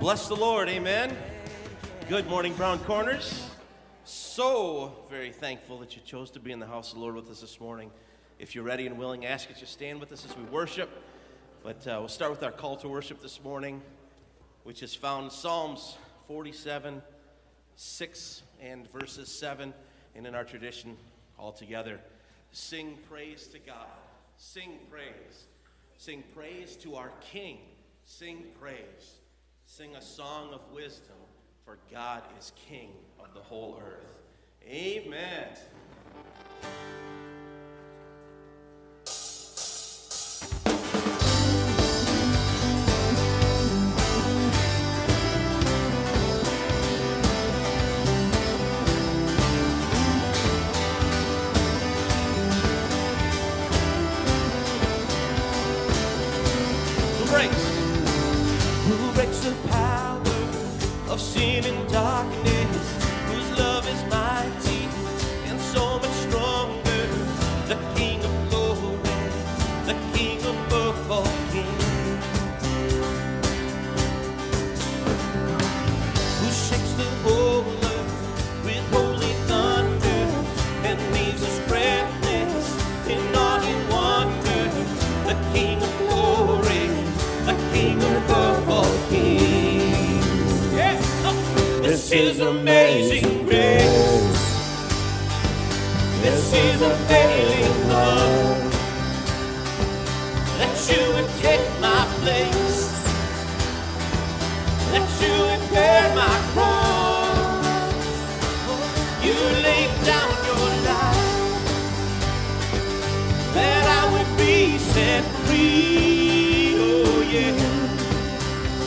Bless the Lord, amen. Good morning, Brown Corners. So very thankful that you chose to be in the house of the Lord with us this morning. If you're ready and willing, ask that you stand with us as we worship. But uh, we'll start with our call to worship this morning, which is found in Psalms 47, 6, and verses 7, and in our tradition all together, Sing praise to God. Sing praise. Sing praise to our King. Sing praise. Sing a song of wisdom, for God is King of the whole earth. Amen.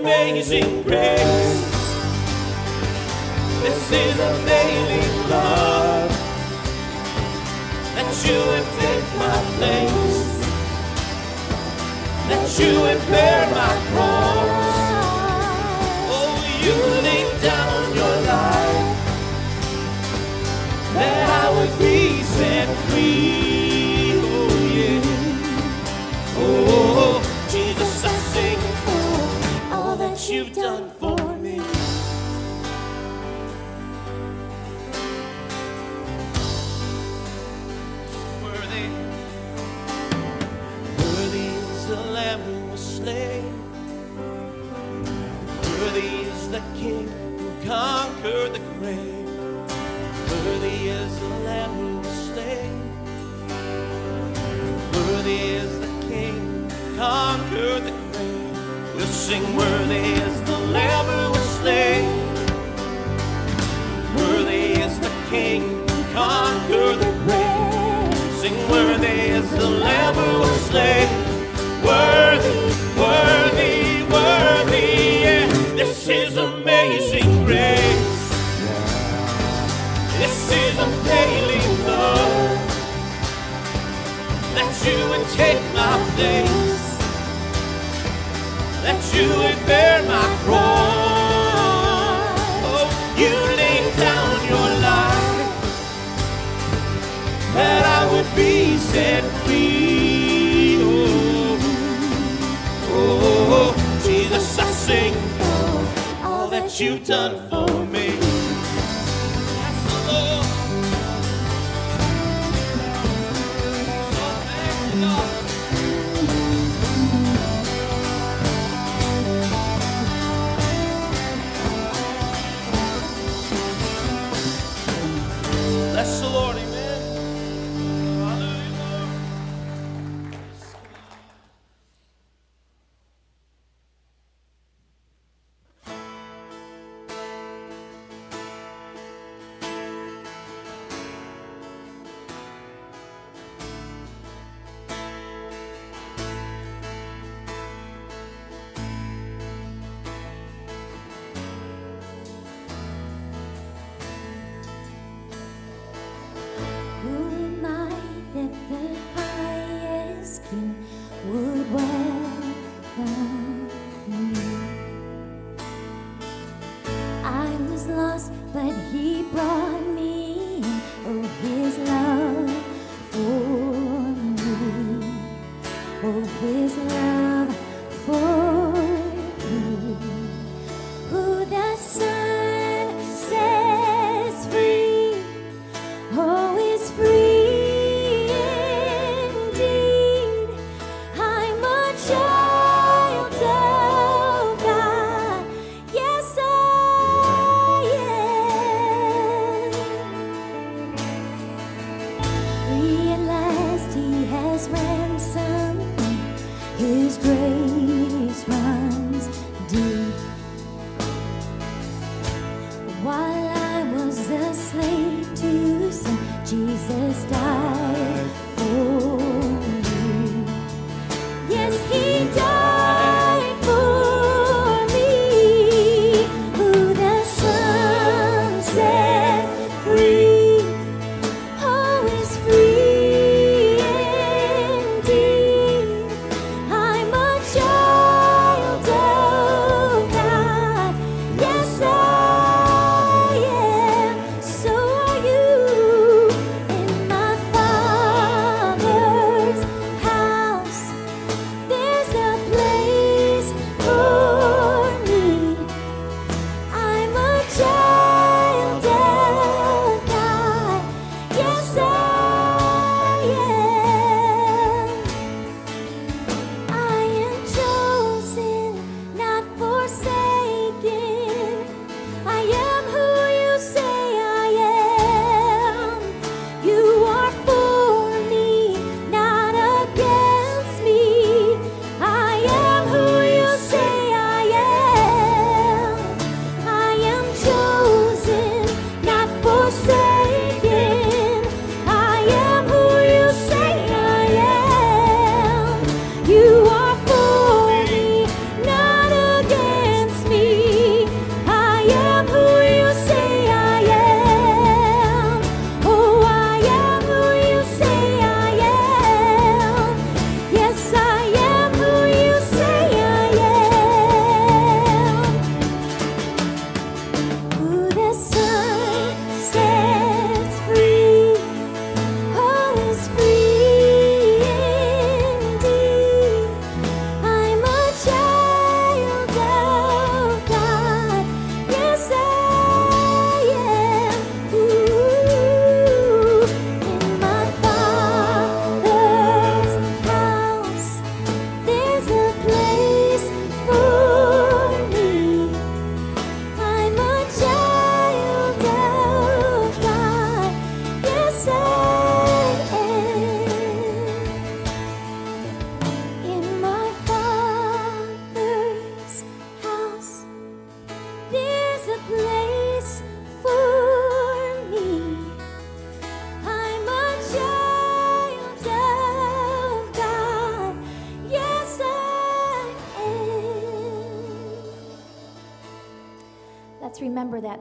Amazing grace. This is availing love that you would take my place, that you would bear my cross. Place. That you would bear my cross. Oh, you laid down your life. That I would be set free. Oh, oh, oh Jesus, I sing all that you've done for me.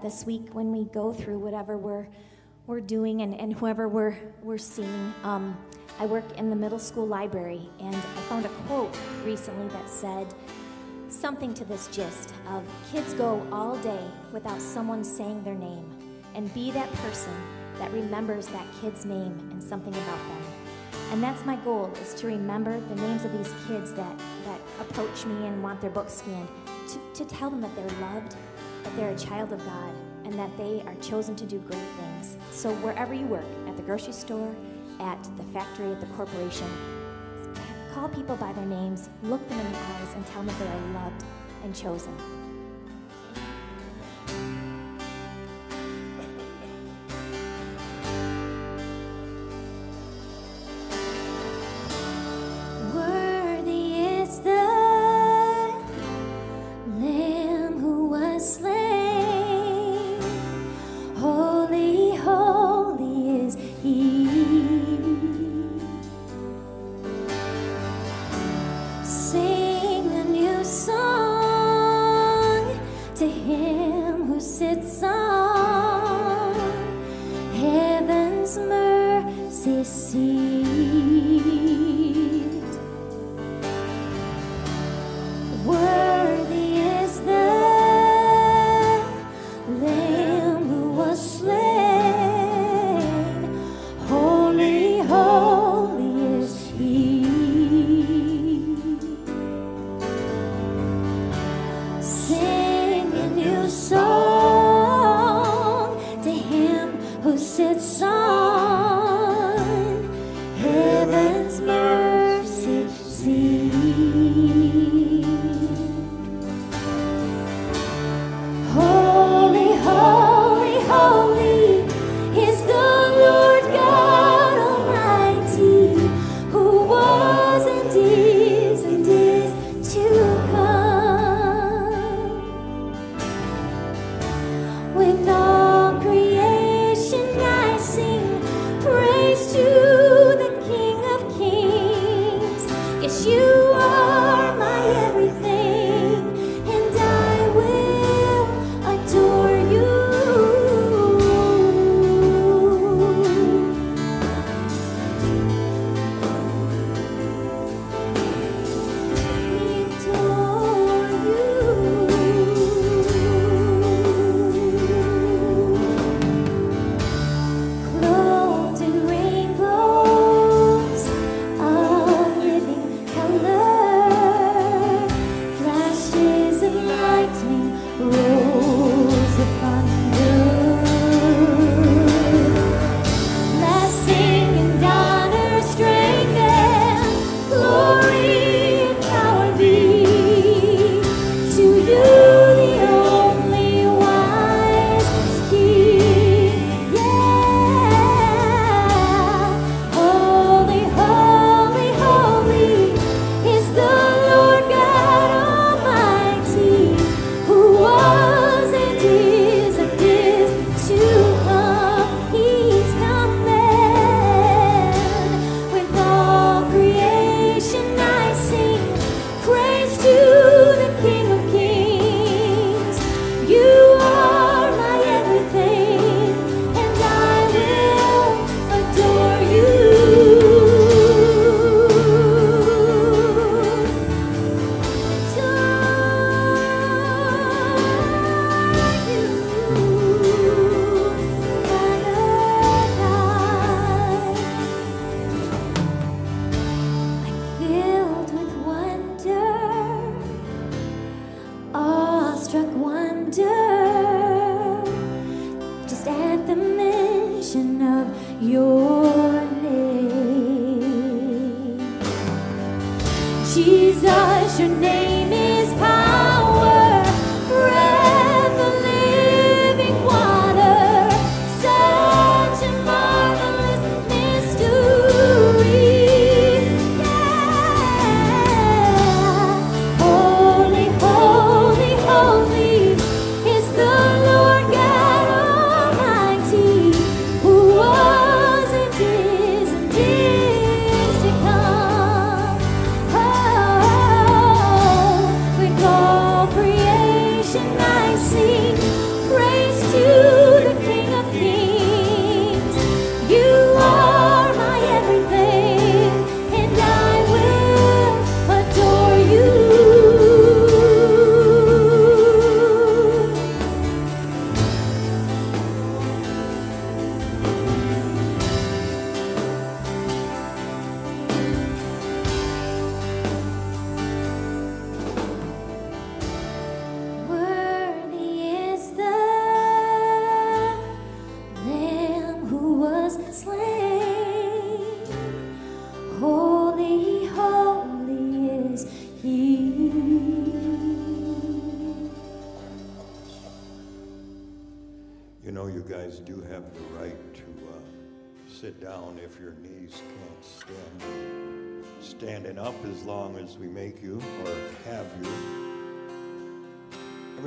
This week when we go through whatever we're we're doing and, and whoever we're we're seeing. Um, I work in the middle school library and I found a quote recently that said something to this gist of kids go all day without someone saying their name and be that person that remembers that kid's name and something about them. And that's my goal is to remember the names of these kids that, that approach me and want their books scanned, to, to tell them that they're loved, that they're a child of God, and that they are chosen to do great things. So wherever you work, at the grocery store, at the factory, at the corporation, call people by their names, look them in the eyes, and tell them that they are loved and chosen.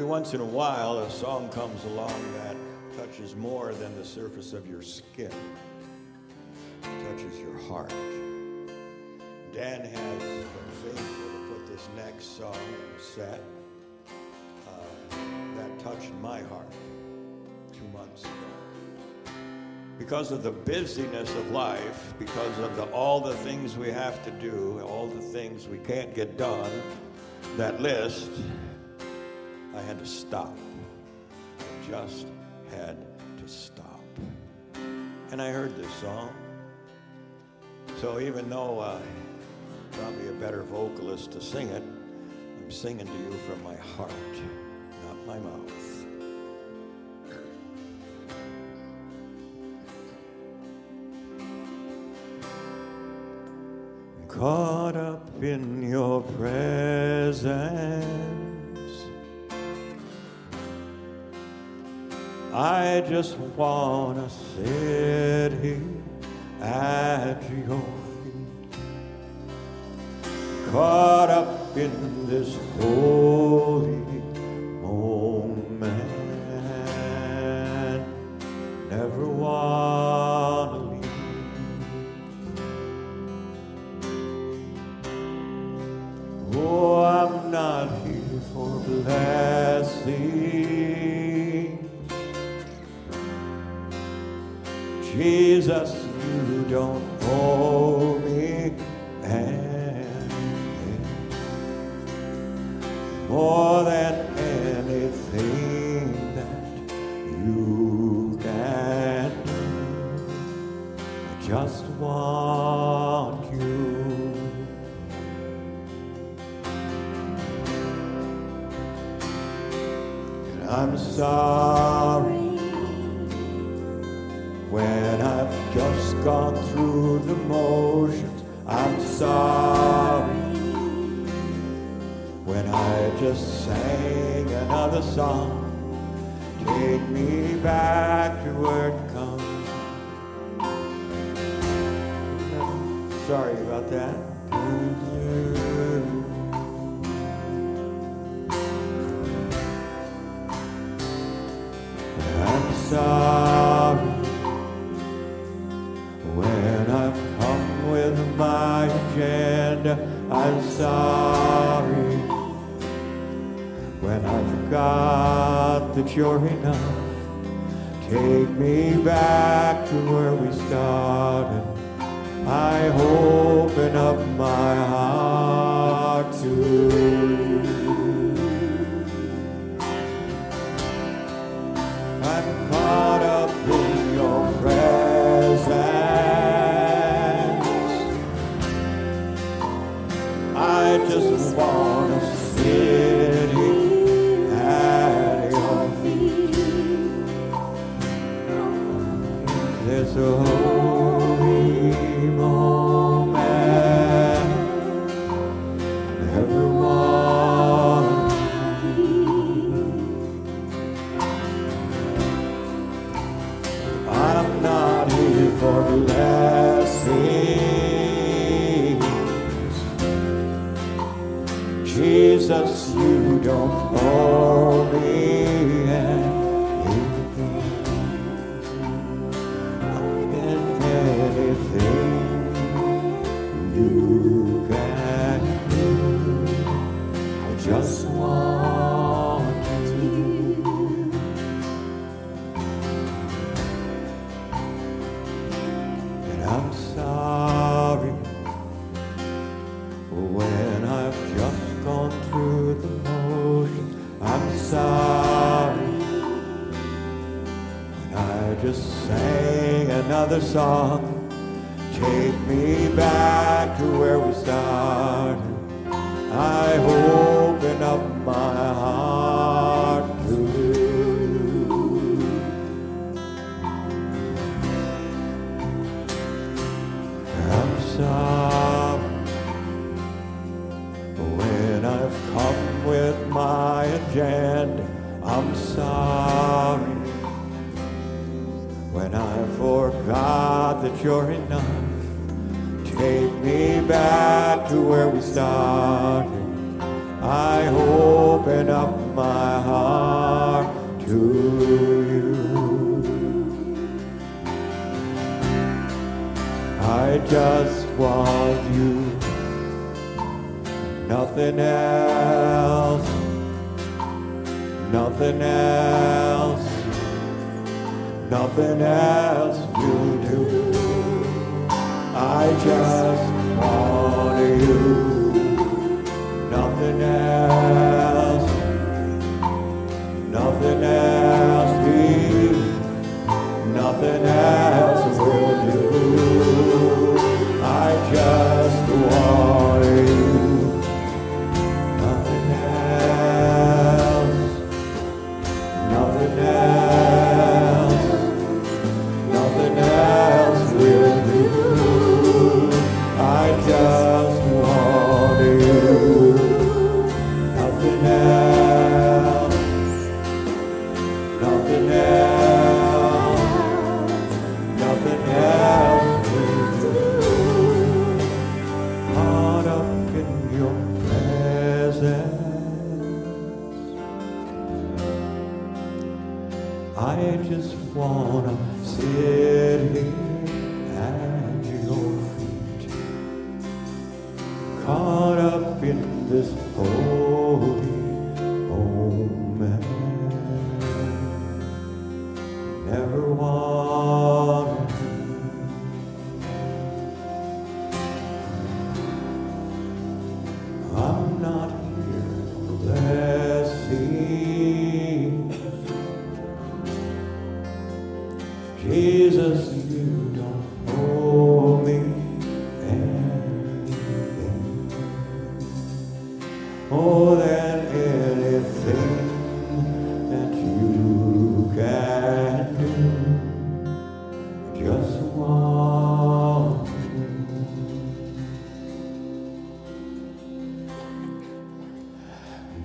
Once in a while, a song comes along that touches more than the surface of your skin, it touches your heart. Dan has been faithful to put this next song set uh, that touched my heart Because of the busyness of life, because of the, all the things we have to do, all the things we can't get done, that list I had to stop. I just had to stop. And I heard this song. So even though I'm probably a better vocalist to sing it, I'm singing to you from my heart, not my mouth. Caught up in your presence, I just wanna sit here at your feet, caught up in this holy I just sang another song. Take me back to where it comes. Sorry about that. I'm sorry when I've come with my agenda. I'm sorry forgot that you're enough. Take me back to where we started. I open up my heart to you. I'm caught up in your presence. I just want song. Take me back to where we started. I open up my heart to you. I'm sorry when I've come with my agenda. I'm sorry when I forgot that you're enough. Take me back to where we started. I open up my heart to you. I just want you, nothing else, nothing else, nothing else will do. I just want you,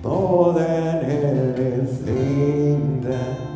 more than anything that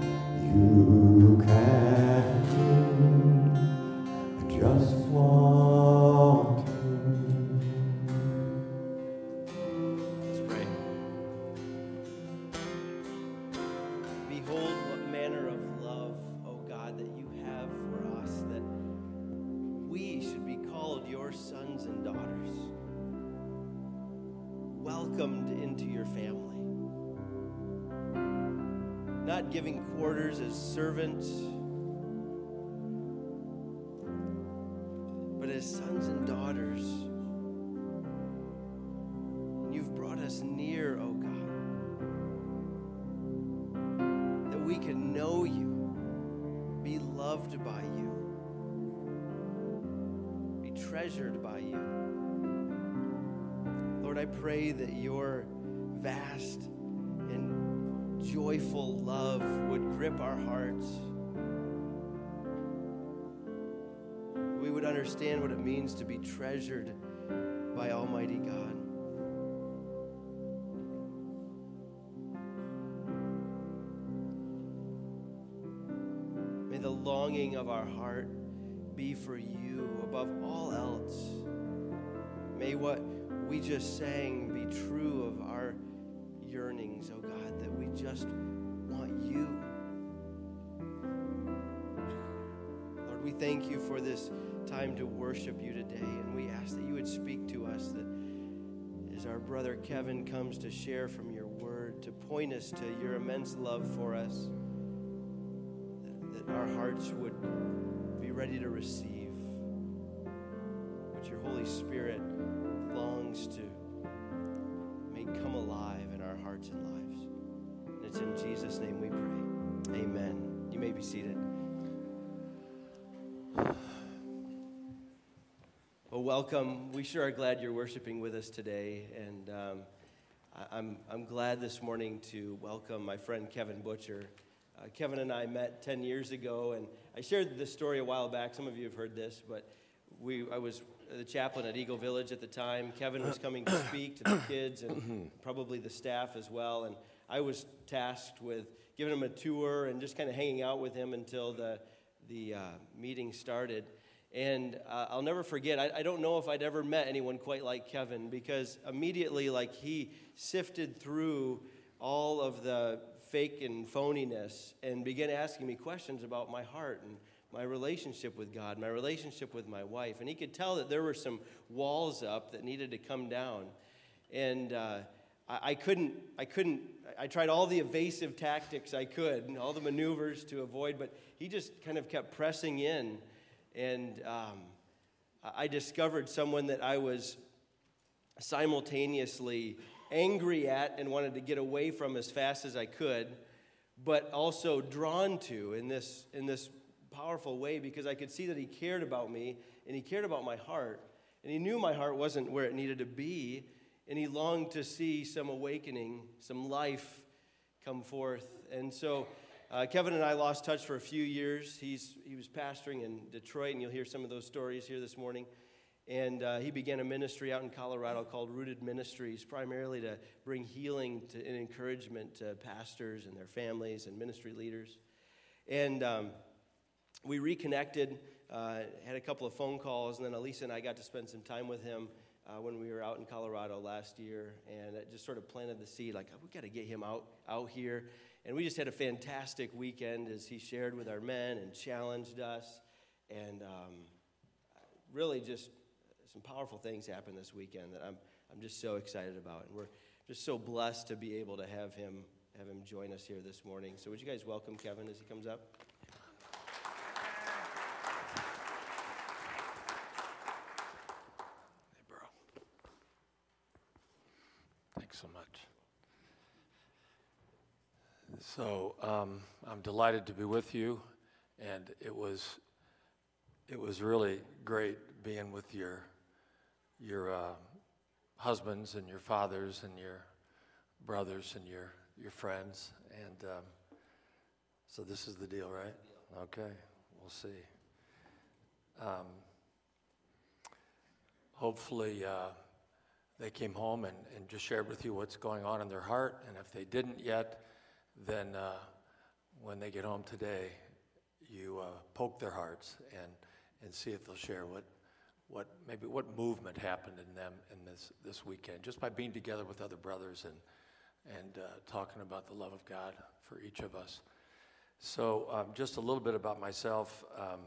just sang be true of our yearnings, oh God, that we just want you. Lord, we thank you for this time to worship you today, and we ask that you would speak to us that as our brother Kevin comes to share from your word, to point us to your immense love for us, that, that our hearts would be ready to receive what your Holy Spirit to may come alive in our hearts and lives. And it's in Jesus' name we pray. Amen. You may be seated. Well, welcome. We sure are glad you're worshiping with us today. And um, I- I'm, I'm glad this morning to welcome my friend Kevin Butcher. Uh, Kevin and I met 10 years ago, and I shared this story a while back. Some of you have heard this, but we, I was the chaplain at Eagle Village at the time. Kevin was coming to speak to the kids and probably the staff as well. And I was tasked with giving him a tour and just kind of hanging out with him until the, the uh, meeting started. And uh, I'll never forget, I, I don't know if I'd ever met anyone quite like Kevin because immediately, like, he sifted through all of the fake and phoniness and began asking me questions about my heart and my relationship with God, my relationship with my wife. And he could tell that there were some walls up that needed to come down. And uh, I, I couldn't, I couldn't, I tried all the evasive tactics I could and all the maneuvers to avoid, but he just kind of kept pressing in. And um, I I discovered someone that I was simultaneously angry at and wanted to get away from as fast as I could, but also drawn to in this, in this powerful way because I could see that he cared about me and he cared about my heart. And he knew my heart wasn't where it needed to be, and he longed to see some awakening, some life come forth. And so uh, Kevin and I lost touch for a few years. He's, he was pastoring in Detroit, and you'll hear some of those stories here this morning. And uh, he began a ministry out in Colorado called Rooted Ministries, primarily to bring healing to, and encouragement to pastors and their families and ministry leaders. And um, we reconnected, uh, had a couple of phone calls, and then Elisa and I got to spend some time with him uh, when we were out in Colorado last year, and it just sort of planted the seed like, we got to get him out, out here. And we just had a fantastic weekend as he shared with our men and challenged us. And um, really, just some powerful things happened this weekend that I'm, I'm just so excited about. And we're just so blessed to be able to have him, have him join us here this morning. So, would you guys welcome Kevin as he comes up? Hey, bro. Thanks so much. So um, I'm delighted to be with you, and it was it was really great being with your your uh, husbands and your fathers and your brothers and your your friends, and um, so this is the deal, right? Okay, we'll see. Um, hopefully uh, they came home and, and just shared with you what's going on in their heart. And if they didn't yet, then uh, when they get home today, you uh, poke their hearts and, and see if they'll share what, what maybe what movement happened in them in this, this weekend, just by being together with other brothers and, and uh, talking about the love of God for each of us. So, um, just a little bit about myself. Um,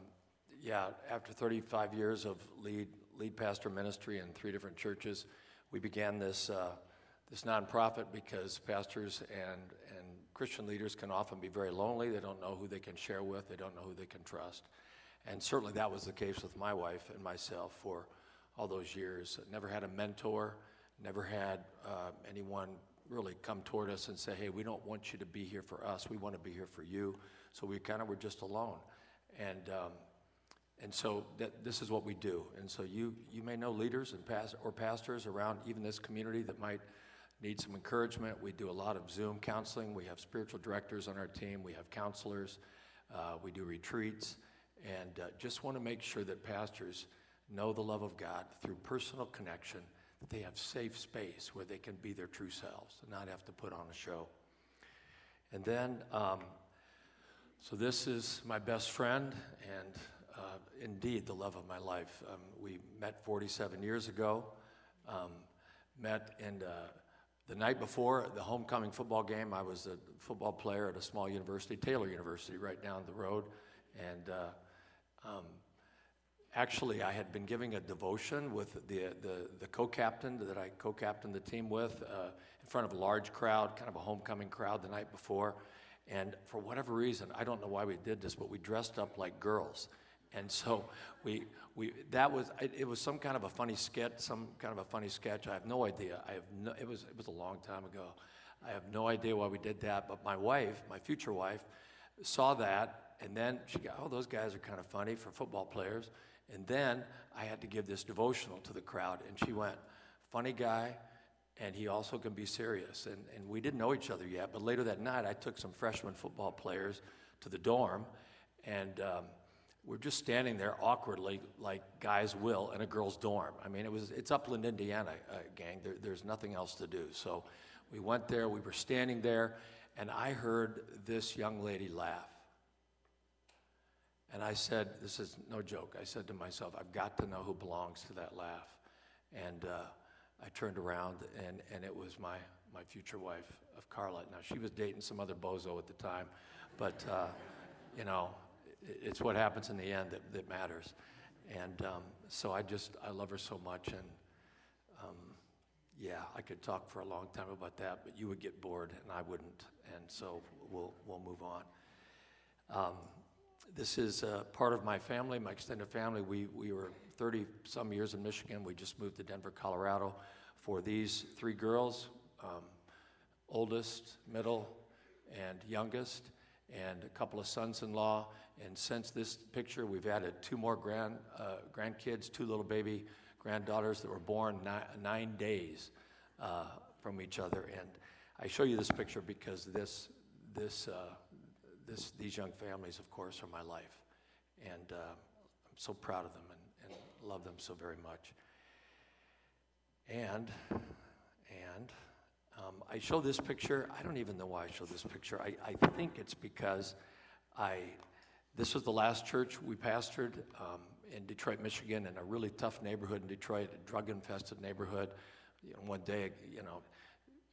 yeah, after 35 years of lead lead pastor ministry in three different churches, we began this uh, this nonprofit because pastors and and Christian leaders can often be very lonely. They don't know who they can share with. They don't know who they can trust, and certainly that was the case with my wife and myself for all those years. Never had a mentor. Never had uh, anyone really come toward us and say, "Hey, we don't want you to be here for us. We want to be here for you." So we kind of were just alone, and. Um, and so that, this is what we do. And so you, you may know leaders and past, or pastors around even this community that might need some encouragement. We do a lot of Zoom counseling. We have spiritual directors on our team. We have counselors. Uh, we do retreats. And uh, just want to make sure that pastors know the love of God through personal connection, that they have safe space where they can be their true selves and not have to put on a show. And then, um, so this is my best friend and uh, indeed the love of my life. Um, we met 47 years ago, um, met in uh, the night before the homecoming football game. I was a football player at a small university, Taylor University, right down the road. And uh, um, actually, I had been giving a devotion with the, the, the co captain that I co captained the team with uh, in front of a large crowd, kind of a homecoming crowd the night before. And for whatever reason, I don't know why we did this, but we dressed up like girls. And so we, we that was it, it, was some kind of a funny skit, some kind of a funny sketch. I have no idea. I have no, it was it was a long time ago. I have no idea why we did that. But my wife, my future wife, saw that, and then she got, oh, those guys are kind of funny for football players. And then I had to give this devotional to the crowd, and she went, funny guy, and he also can be serious. And, and we didn't know each other yet, but later that night, I took some freshman football players to the dorm, and um, we're just standing there awkwardly, like guys will in a girl's dorm. I mean, it was it's Upland, Indiana, uh, gang. There, there's nothing else to do. So we went there. We were standing there, and I heard this young lady laugh. And I said, "This is no joke." I said to myself, "I've got to know who belongs to that laugh." And uh, I turned around, and and it was my my future wife of Carla. Now she was dating some other bozo at the time, but uh, you know it's what happens in the end that, that matters. And um, so I just, I love her so much. And um, yeah, I could talk for a long time about that, but you would get bored and I wouldn't. And so we'll, we'll move on. Um, this is uh, part of my family, my extended family. We, we were 30 some years in Michigan. We just moved to Denver, Colorado for these three girls um, oldest, middle, and youngest, and a couple of sons in law. And since this picture, we've added two more grand, uh, grandkids, two little baby granddaughters that were born ni- nine days uh, from each other. And I show you this picture because this, this, uh, this, these young families, of course, are my life. And uh, I'm so proud of them and, and love them so very much. And, and um, I show this picture. I don't even know why I show this picture. I, I think it's because I this was the last church we pastored. Um, in Detroit, Michigan, in a really tough neighborhood in Detroit, a drug-infested neighborhood. You know, one day, you know,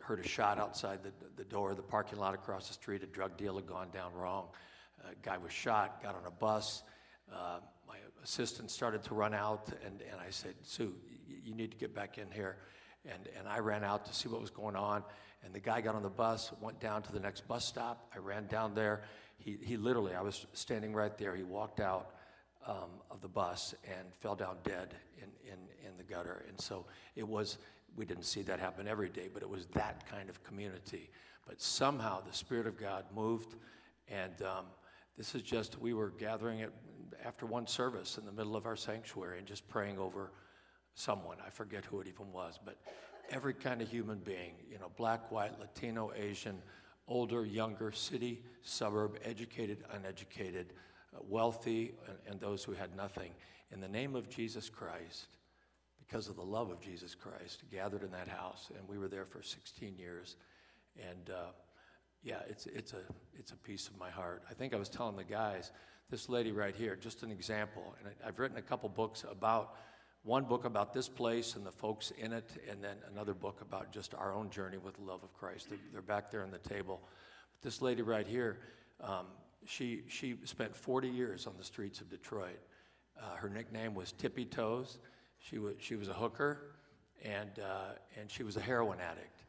heard a shot outside the, the door of the parking lot across the street. A drug deal had gone down wrong. A guy was shot, got on a bus. Uh, my assistant started to run out, and, and I said, Sue, you need to get back in here. And, and I ran out to see what was going on. And the guy got on the bus, went down to the next bus stop. I ran down there. He, he literally, I was standing right there. He walked out um, of the bus and fell down dead in, in, in the gutter. And so it was, we didn't see that happen every day, but it was that kind of community. But somehow the Spirit of God moved, and um, this is just, we were gathering it after one service in the middle of our sanctuary and just praying over someone. I forget who it even was, but every kind of human being, you know, black, white, Latino, Asian, older, younger, city, suburb, educated, uneducated, uh, wealthy, and, and those who had nothing. In the name of Jesus Christ, because of the love of Jesus Christ, gathered in that house, and we were there for 16 years. And uh, yeah, it's, it's, a, it's a piece of my heart. I think I was telling the guys, this lady right here, just an example, and I, I've written a couple books about one book about this place and the folks in it, and then another book about just our own journey with the love of Christ. They're, they're back there on the table. But this lady right here, um, she, she spent 40 years on the streets of Detroit. Uh, her nickname was Tippy Toes. She was, she was a hooker, and, uh, and she was a heroin addict.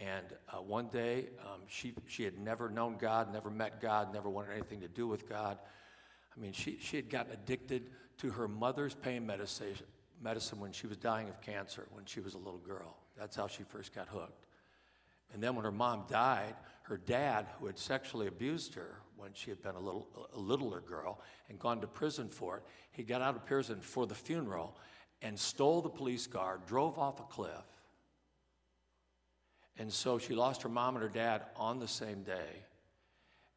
And uh, one day, um, she, she had never known God, never met God, never wanted anything to do with God. I mean, she, she had gotten addicted to her mother's pain medicine, medicine when she was dying of cancer when she was a little girl. That's how she first got hooked. And then when her mom died, her dad, who had sexually abused her when she had been a little a littler girl and gone to prison for it, he got out of prison for the funeral and stole the police car, drove off a cliff. And so she lost her mom and her dad on the same day.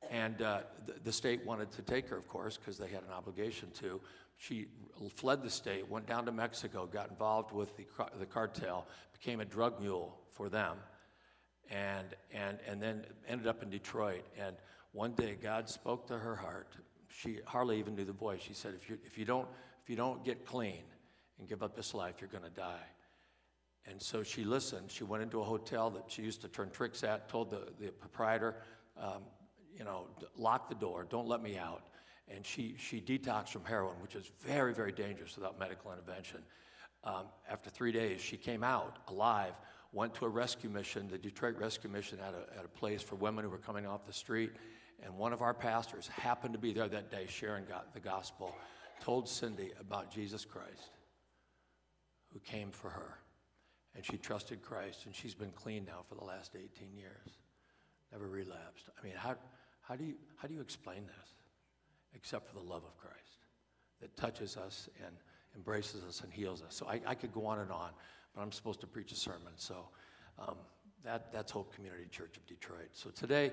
And uh, the, the, state wanted to take her, of course, because they had an obligation to. She fled the state, went down to Mexico, got involved with the, the cartel, became a drug mule for them, and, and, and then ended up in Detroit. And one day, God spoke to her heart. She hardly even knew the voice. She said, if you, if you, don't, if you don't get clean and give up this life, you're going to die. And so she listened. She went into a hotel that she used to turn tricks at, told the, the proprietor, um, you know, lock the door, don't let me out and she, she detoxed from heroin, which is very, very dangerous without medical intervention. Um, after three days, she came out alive, went to a rescue mission. The Detroit Rescue Mission had a, had a place for women who were coming off the street. And one of our pastors happened to be there that day sharing the gospel, told Cindy about Jesus Christ who came for her. And she trusted Christ, and she's been clean now for the last 18 years. Never relapsed. I mean, how, how, do, you, how do you explain this? Except for the love of Christ that touches us and embraces us and heals us. So I, I could go on and on, but I'm supposed to preach a sermon. So um, that, that's Hope Community Church of Detroit. So today,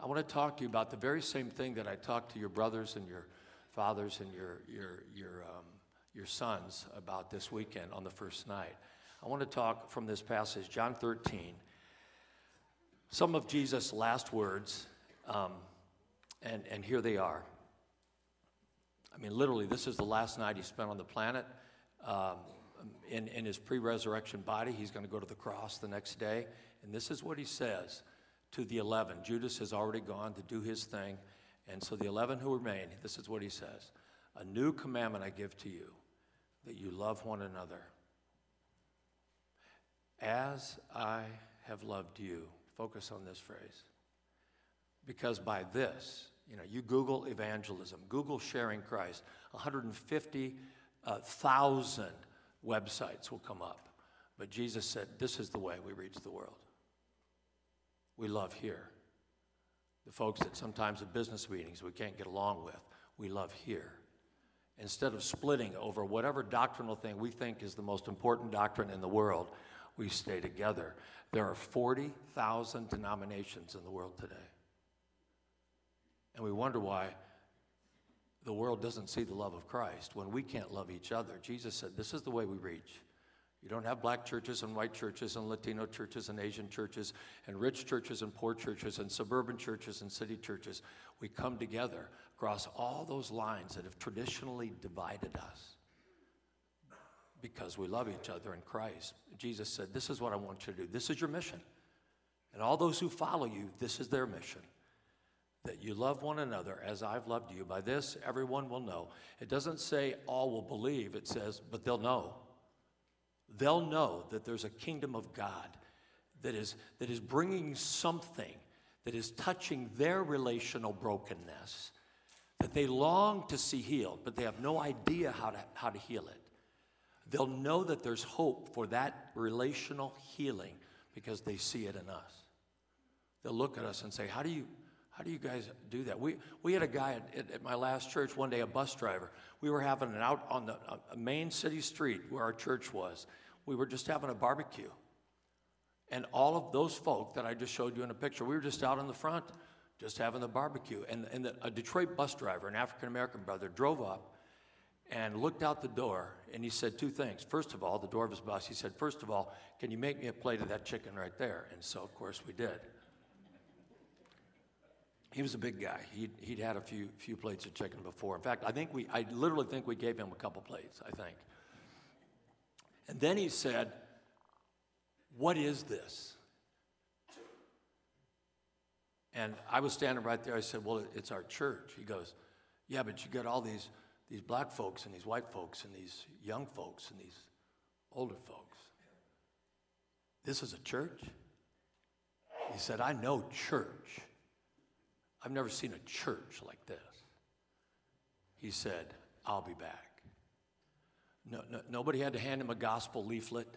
I want to talk to you about the very same thing that I talked to your brothers and your fathers and your, your, your, um, your sons about this weekend on the first night. I want to talk from this passage, John 13, some of Jesus' last words, um, and, and here they are. I mean, literally, this is the last night he spent on the planet. Um, in, in his pre resurrection body, he's going to go to the cross the next day. And this is what he says to the 11. Judas has already gone to do his thing. And so the 11 who remain, this is what he says A new commandment I give to you, that you love one another. As I have loved you, focus on this phrase. Because by this, you know, you Google evangelism, Google sharing Christ, 150,000 uh, websites will come up. But Jesus said, This is the way we reach the world. We love here. The folks that sometimes at business meetings we can't get along with, we love here. Instead of splitting over whatever doctrinal thing we think is the most important doctrine in the world, we stay together. There are 40,000 denominations in the world today. And we wonder why the world doesn't see the love of Christ when we can't love each other. Jesus said, This is the way we reach. You don't have black churches and white churches and Latino churches and Asian churches and rich churches and poor churches and suburban churches and city churches. We come together across all those lines that have traditionally divided us because we love each other in Christ. Jesus said, This is what I want you to do. This is your mission. And all those who follow you, this is their mission that you love one another as I've loved you. By this, everyone will know. It doesn't say all will believe, it says, but they'll know. They'll know that there's a kingdom of God that is, that is bringing something that is touching their relational brokenness that they long to see healed, but they have no idea how to, how to heal it. They'll know that there's hope for that relational healing because they see it in us. They'll look at us and say, How do you, how do you guys do that? We, we had a guy at, at my last church one day, a bus driver. We were having an out on the main city street where our church was. We were just having a barbecue. And all of those folk that I just showed you in a picture, we were just out in the front, just having the barbecue. And, and the, a Detroit bus driver, an African American brother, drove up and looked out the door and he said two things. First of all, the door of his bus, he said, First of all, can you make me a plate of that chicken right there? And so, of course, we did. He was a big guy. He'd, he'd had a few, few plates of chicken before. In fact, I think we, I literally think we gave him a couple plates, I think. And then he said, What is this? And I was standing right there. I said, Well, it's our church. He goes, Yeah, but you got all these, these black folks and these white folks and these young folks and these older folks. This is a church? He said, I know church. I've never seen a church like this. He said, I'll be back. No, no, nobody had to hand him a gospel leaflet.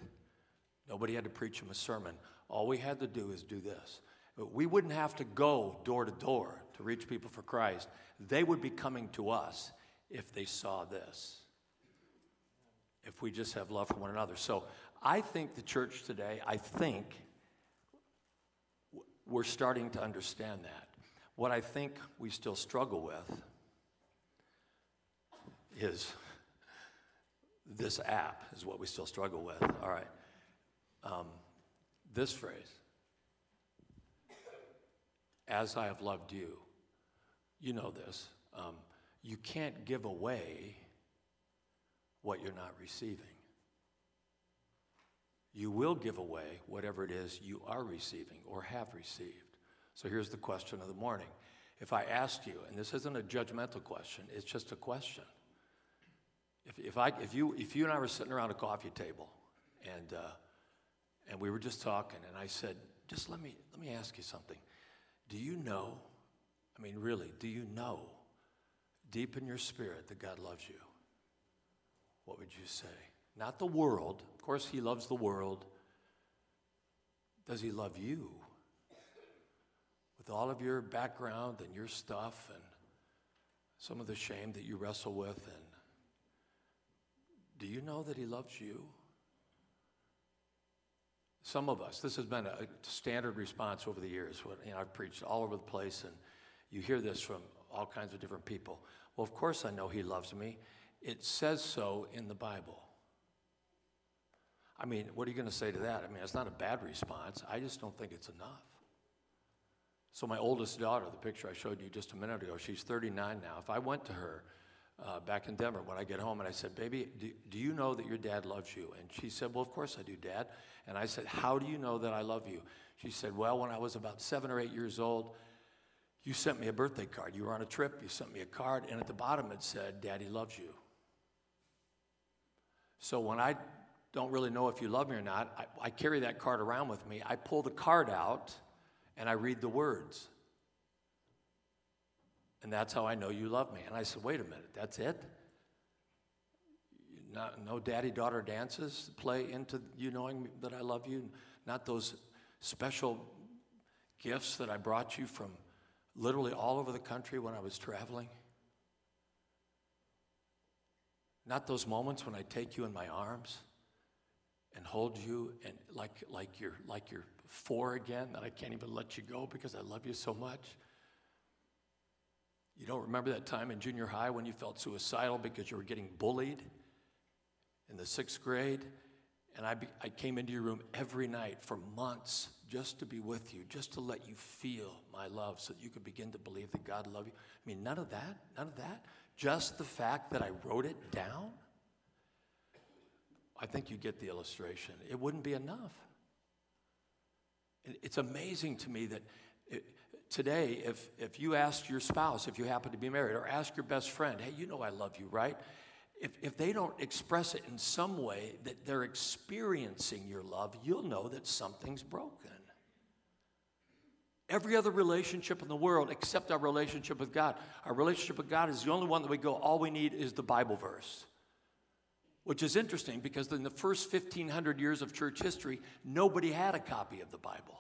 Nobody had to preach him a sermon. All we had to do is do this. We wouldn't have to go door to door to reach people for Christ. They would be coming to us if they saw this. If we just have love for one another. So I think the church today, I think we're starting to understand that. What I think we still struggle with is this app, is what we still struggle with. All right. Um, this phrase, as I have loved you, you know this. Um, you can't give away what you're not receiving. You will give away whatever it is you are receiving or have received. So here's the question of the morning. If I asked you, and this isn't a judgmental question, it's just a question. If, if, I, if, you, if you and I were sitting around a coffee table and, uh, and we were just talking, and I said, just let me, let me ask you something. Do you know, I mean, really, do you know deep in your spirit that God loves you? What would you say? Not the world. Of course, He loves the world. Does He love you? With all of your background and your stuff and some of the shame that you wrestle with and do you know that he loves you? Some of us this has been a standard response over the years when you know, i've preached all over the place and you hear this from all kinds of different people. Well of course i know he loves me. It says so in the bible. I mean what are you going to say to that? I mean it's not a bad response. I just don't think it's enough so, my oldest daughter, the picture I showed you just a minute ago, she's 39 now. If I went to her uh, back in Denver when I get home and I said, Baby, do, do you know that your dad loves you? And she said, Well, of course I do, Dad. And I said, How do you know that I love you? She said, Well, when I was about seven or eight years old, you sent me a birthday card. You were on a trip, you sent me a card, and at the bottom it said, Daddy loves you. So when I don't really know if you love me or not, I, I carry that card around with me. I pull the card out and I read the words. And that's how I know you love me. And I said, wait a minute, that's it? Not, no daddy daughter dances play into you knowing that I love you? Not those special gifts that I brought you from literally all over the country when I was traveling? Not those moments when I take you in my arms and hold you and like, like, you're, like you're four again that I can't even let you go because I love you so much. You don't remember that time in junior high when you felt suicidal because you were getting bullied in the sixth grade And I, be, I came into your room every night for months just to be with you, just to let you feel my love so that you could begin to believe that God loved you. I mean, none of that, none of that. Just the fact that I wrote it down, I think you get the illustration. It wouldn't be enough. It's amazing to me that it, today, if, if you ask your spouse, if you happen to be married, or ask your best friend, hey, you know I love you, right? If, if they don't express it in some way that they're experiencing your love, you'll know that something's broken. Every other relationship in the world, except our relationship with God, our relationship with God is the only one that we go, all we need is the Bible verse. Which is interesting because in the first 1500 years of church history, nobody had a copy of the Bible.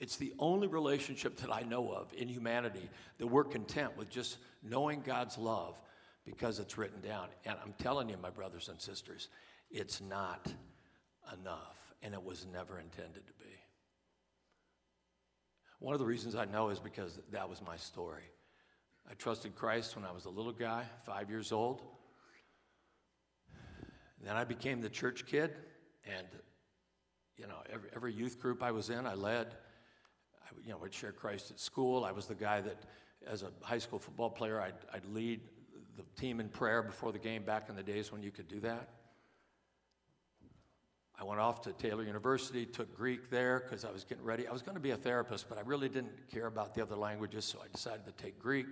It's the only relationship that I know of in humanity that we're content with just knowing God's love because it's written down. And I'm telling you, my brothers and sisters, it's not enough, and it was never intended to be. One of the reasons I know is because that was my story. I trusted Christ when I was a little guy, five years old. Then I became the church kid, and you know, every, every youth group I was in, I led. I you know, would share Christ at school. I was the guy that, as a high school football player, I'd, I'd lead the team in prayer before the game back in the days when you could do that. I went off to Taylor University, took Greek there because I was getting ready. I was going to be a therapist, but I really didn't care about the other languages, so I decided to take Greek.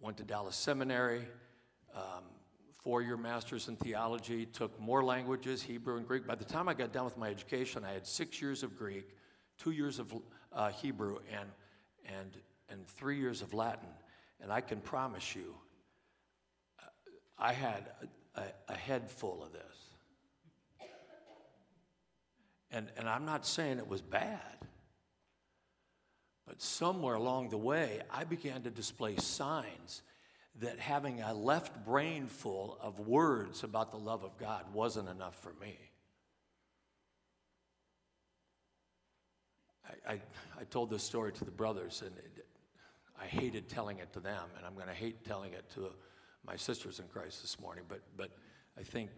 Went to Dallas Seminary, um, four year master's in theology, took more languages, Hebrew and Greek. By the time I got done with my education, I had six years of Greek, two years of uh, Hebrew, and, and, and three years of Latin. And I can promise you, uh, I had a, a, a head full of this. And, and I'm not saying it was bad, but somewhere along the way, I began to display signs that having a left brain full of words about the love of God wasn't enough for me. I, I, I told this story to the brothers, and it, I hated telling it to them, and I'm going to hate telling it to my sisters in Christ this morning, but, but I think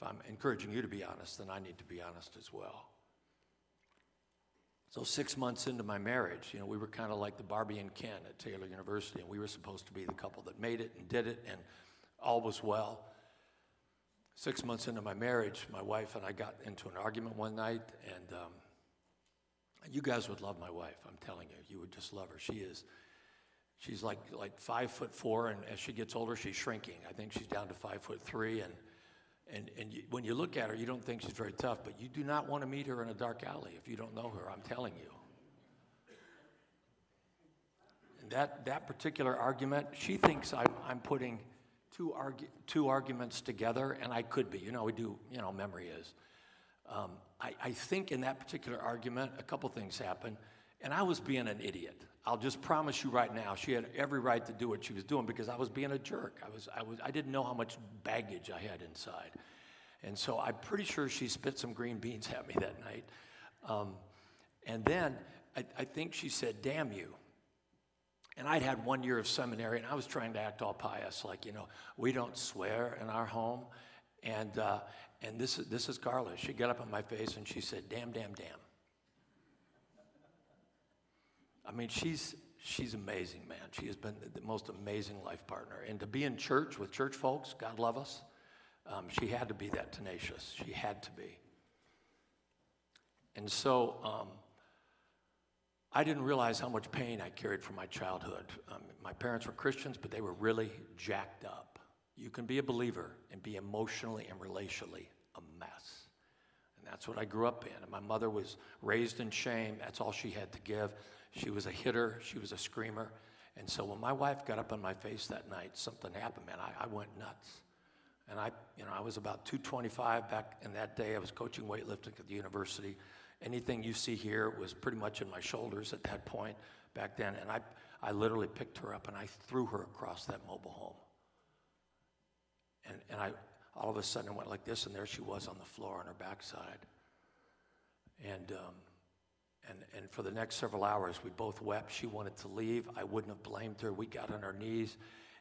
if I'm encouraging you to be honest, then I need to be honest as well. So, six months into my marriage, you know, we were kind of like the Barbie and Ken at Taylor University, and we were supposed to be the couple that made it and did it, and all was well. Six months into my marriage, my wife and I got into an argument one night, and um, you guys would love my wife. I'm telling you, you would just love her. She is, she's like like five foot four, and as she gets older, she's shrinking. I think she's down to five foot three, and and, and you, when you look at her, you don't think she's very tough, but you do not want to meet her in a dark alley if you don't know her, I'm telling you. And that, that particular argument, she thinks I'm, I'm putting two, argu- two arguments together, and I could be. You know, we do, you know, memory is. Um, I, I think in that particular argument, a couple things happened, and I was being an idiot. I'll just promise you right now, she had every right to do what she was doing because I was being a jerk. I, was, I, was, I didn't know how much baggage I had inside. And so I'm pretty sure she spit some green beans at me that night. Um, and then I, I think she said, Damn you. And I'd had one year of seminary, and I was trying to act all pious, like, you know, we don't swear in our home. And, uh, and this, is, this is Carla. She got up in my face and she said, Damn, damn, damn. I mean, she's she's amazing, man. She has been the most amazing life partner. And to be in church with church folks, God love us, um, she had to be that tenacious. She had to be. And so um, I didn't realize how much pain I carried from my childhood. Um, my parents were Christians, but they were really jacked up. You can be a believer and be emotionally and relationally a mess. That's what I grew up in. And my mother was raised in shame. That's all she had to give. She was a hitter, she was a screamer. And so when my wife got up on my face that night, something happened, man. I, I went nuts. And I, you know, I was about 225 back in that day. I was coaching weightlifting at the university. Anything you see here was pretty much in my shoulders at that point back then. And I, I literally picked her up and I threw her across that mobile home. And, and I, all of a sudden, I went like this, and there she was on the floor on her backside. And um, and, and for the next several hours, we both wept. She wanted to leave. I wouldn't have blamed her. We got on our knees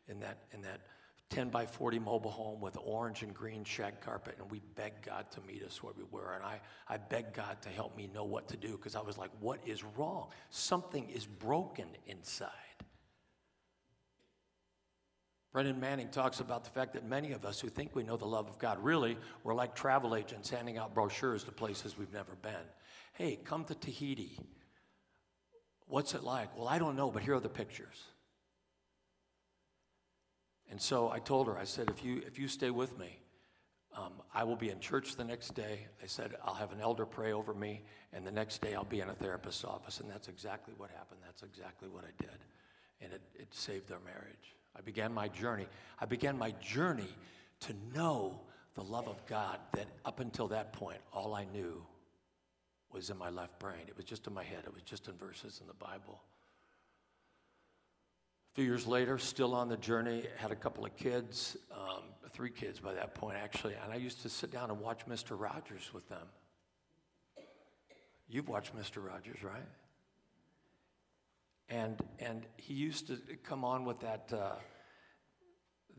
in that, in that 10 by 40 mobile home with orange and green shag carpet, and we begged God to meet us where we were. And I, I begged God to help me know what to do because I was like, what is wrong? Something is broken inside. Brennan Manning talks about the fact that many of us who think we know the love of God really, we're like travel agents handing out brochures to places we've never been. Hey, come to Tahiti. What's it like? Well, I don't know, but here are the pictures. And so I told her, I said, if you, if you stay with me, um, I will be in church the next day. I said, I'll have an elder pray over me, and the next day I'll be in a therapist's office. And that's exactly what happened. That's exactly what I did. And it, it saved our marriage. I began my journey. I began my journey to know the love of God that up until that point, all I knew was in my left brain. It was just in my head, it was just in verses in the Bible. A few years later, still on the journey, had a couple of kids, um, three kids by that point, actually, and I used to sit down and watch Mr. Rogers with them. You've watched Mr. Rogers, right? And, and he used to come on with that, uh,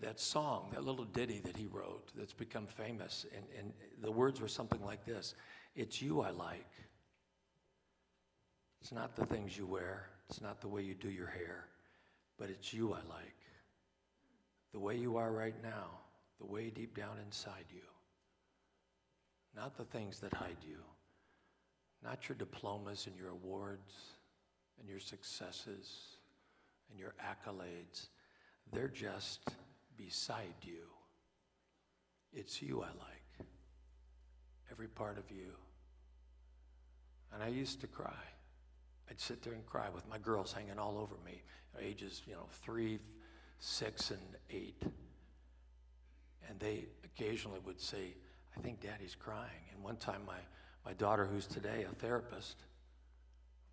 that song, that little ditty that he wrote that's become famous. And, and the words were something like this It's you I like. It's not the things you wear, it's not the way you do your hair, but it's you I like. The way you are right now, the way deep down inside you. Not the things that hide you, not your diplomas and your awards and your successes and your accolades. They're just beside you. It's you I like, every part of you. And I used to cry. I'd sit there and cry with my girls hanging all over me, ages, you know, three, six, and eight. And they occasionally would say, I think daddy's crying. And one time, my, my daughter, who's today a therapist,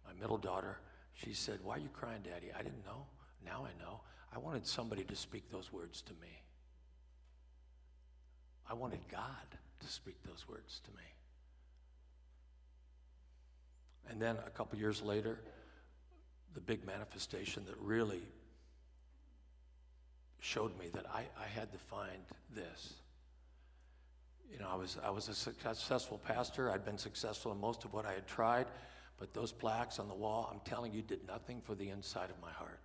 my middle daughter, she said, Why are you crying, Daddy? I didn't know. Now I know. I wanted somebody to speak those words to me. I wanted God to speak those words to me. And then a couple years later, the big manifestation that really showed me that I, I had to find this. You know, I was, I was a successful pastor. I'd been successful in most of what I had tried. But those plaques on the wall, I'm telling you, did nothing for the inside of my heart.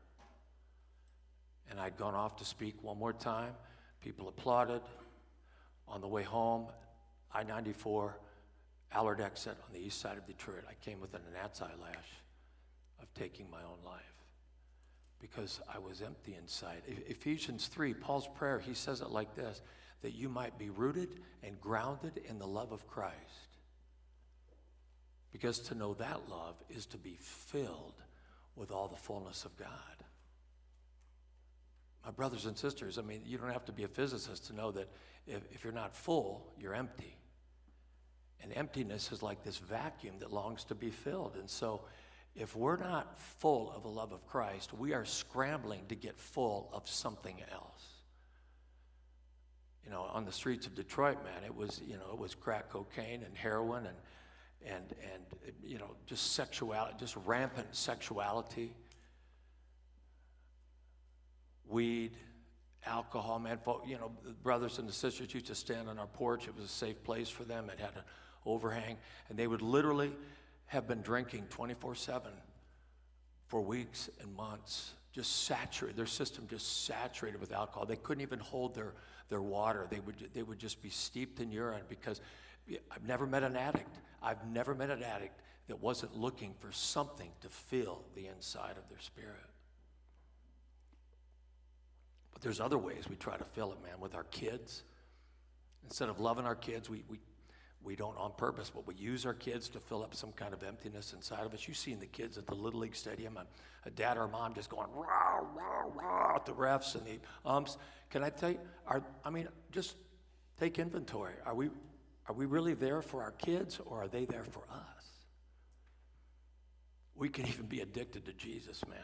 And I'd gone off to speak one more time. People applauded. On the way home, I 94, Allard exit on the east side of Detroit, I came within an gnat's eyelash of taking my own life because I was empty inside. Ephesians 3, Paul's prayer, he says it like this that you might be rooted and grounded in the love of Christ because to know that love is to be filled with all the fullness of God. My brothers and sisters, I mean, you don't have to be a physicist to know that if, if you're not full, you're empty. And emptiness is like this vacuum that longs to be filled. And so, if we're not full of the love of Christ, we are scrambling to get full of something else. You know, on the streets of Detroit, man, it was, you know, it was crack cocaine and heroin and and, and you know, just sexuality, just rampant sexuality, weed, alcohol, man. You know, brothers and sisters used to stand on our porch. It was a safe place for them. It had an overhang. And they would literally have been drinking 24 7 for weeks and months, just saturated, their system just saturated with alcohol. They couldn't even hold their, their water. They would, they would just be steeped in urine because I've never met an addict. I've never met an addict that wasn't looking for something to fill the inside of their spirit. But there's other ways we try to fill it, man, with our kids. Instead of loving our kids, we, we, we don't on purpose, but we use our kids to fill up some kind of emptiness inside of us. You've seen the kids at the Little League Stadium, a, dad or a mom just going rah, rah, rah at the refs and the umps. Can I tell you, are, I mean, just take inventory. Are we, are we really there for our kids or are they there for us? We can even be addicted to Jesus, man,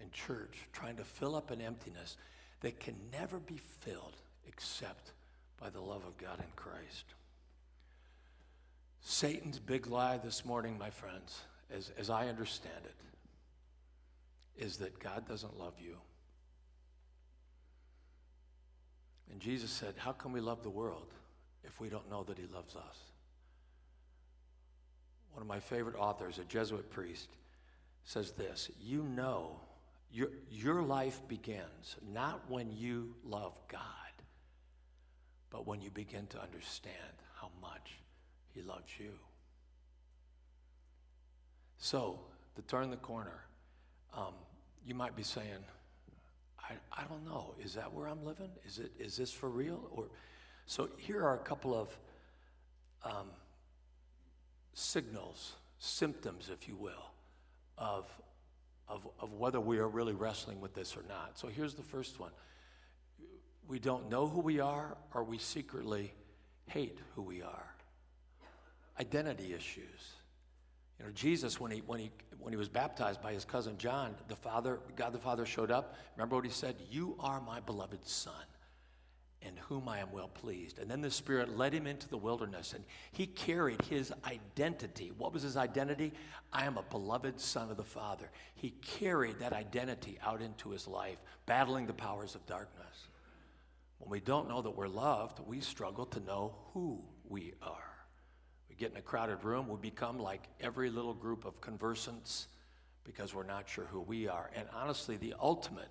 in church, trying to fill up an emptiness that can never be filled except by the love of God in Christ. Satan's big lie this morning, my friends, as, as I understand it, is that God doesn't love you. And Jesus said, How can we love the world if we don't know that He loves us? One of my favorite authors, a Jesuit priest, says this You know, your, your life begins not when you love God, but when you begin to understand how much He loves you. So, to turn the corner, um, you might be saying, I, I don't know. Is that where I'm living? Is it is this for real? Or so here are a couple of um, signals, symptoms, if you will, of, of, of whether we are really wrestling with this or not. So here's the first one. We don't know who we are, or we secretly hate who we are. Identity issues. You know, Jesus, when he, when, he, when he was baptized by his cousin John, the Father, God the Father showed up. Remember what he said? You are my beloved Son, in whom I am well pleased. And then the Spirit led him into the wilderness, and he carried his identity. What was his identity? I am a beloved Son of the Father. He carried that identity out into his life, battling the powers of darkness. When we don't know that we're loved, we struggle to know who we are We get in a crowded room, we become like every little group of conversants because we're not sure who we are. And honestly, the ultimate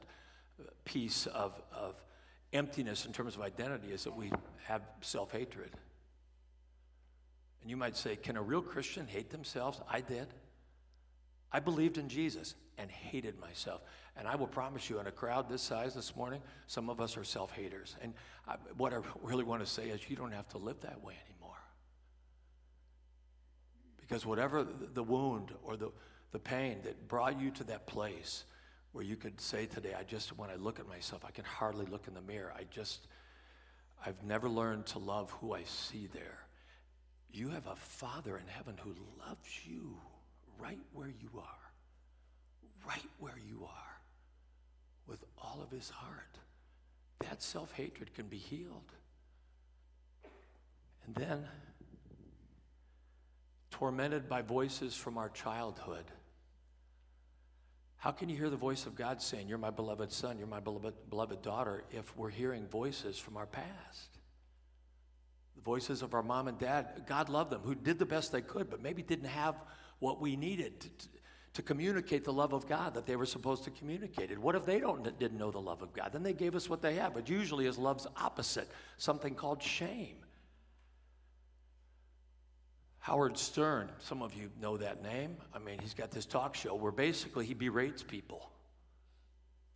uh, piece of, of emptiness in terms of identity is that we have self hatred. And you might say, can a real Christian hate themselves? I did. I believed in Jesus and hated myself. And I will promise you, in a crowd this size this morning, some of us are self haters. And I, what I really want to say is, you don't have to live that way anymore. Because whatever the wound or the, the pain that brought you to that place where you could say today, I just, when I look at myself, I can hardly look in the mirror. I just, I've never learned to love who I see there. You have a Father in heaven who loves you right where you are, right where you are, with all of his heart. That self hatred can be healed. And then, tormented by voices from our childhood. How can you hear the voice of God saying, You're my beloved son, you're my beloved, beloved daughter, if we're hearing voices from our past? The voices of our mom and dad, God loved them, who did the best they could, but maybe didn't have what we needed to, to, communicate the love of God that they were supposed to communicate it. What if they don't, didn't know the love of God? Then they gave us what they have, but usually is love's opposite, something called shame. Howard Stern, some of you know that name. I mean, he's got this talk show where basically he berates people.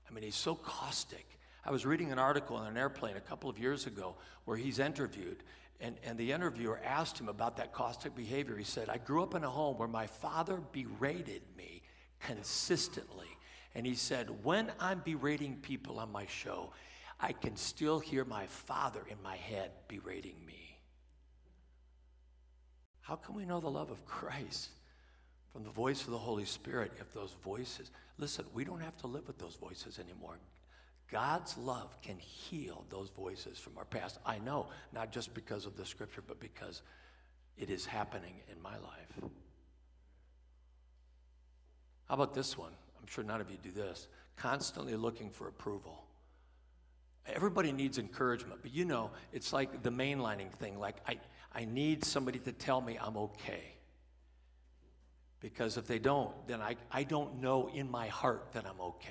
I mean, he's so caustic. I was reading an article on an airplane a couple of years ago where he's interviewed, and, and the interviewer asked him about that caustic behavior. He said, I grew up in a home where my father berated me consistently. And he said, When I'm berating people on my show, I can still hear my father in my head berating me. How can we know the love of Christ from the voice of the Holy Spirit if those voices, listen, we don't have to live with those voices anymore. God's love can heal those voices from our past. I know, not just because of the scripture, but because it is happening in my life. How about this one? I'm sure none of you do this. Constantly looking for approval. Everybody needs encouragement, but you know, it's like the mainlining thing. Like, I, I need somebody to tell me I'm okay. Because if they don't, then I, I don't know in my heart that I'm okay.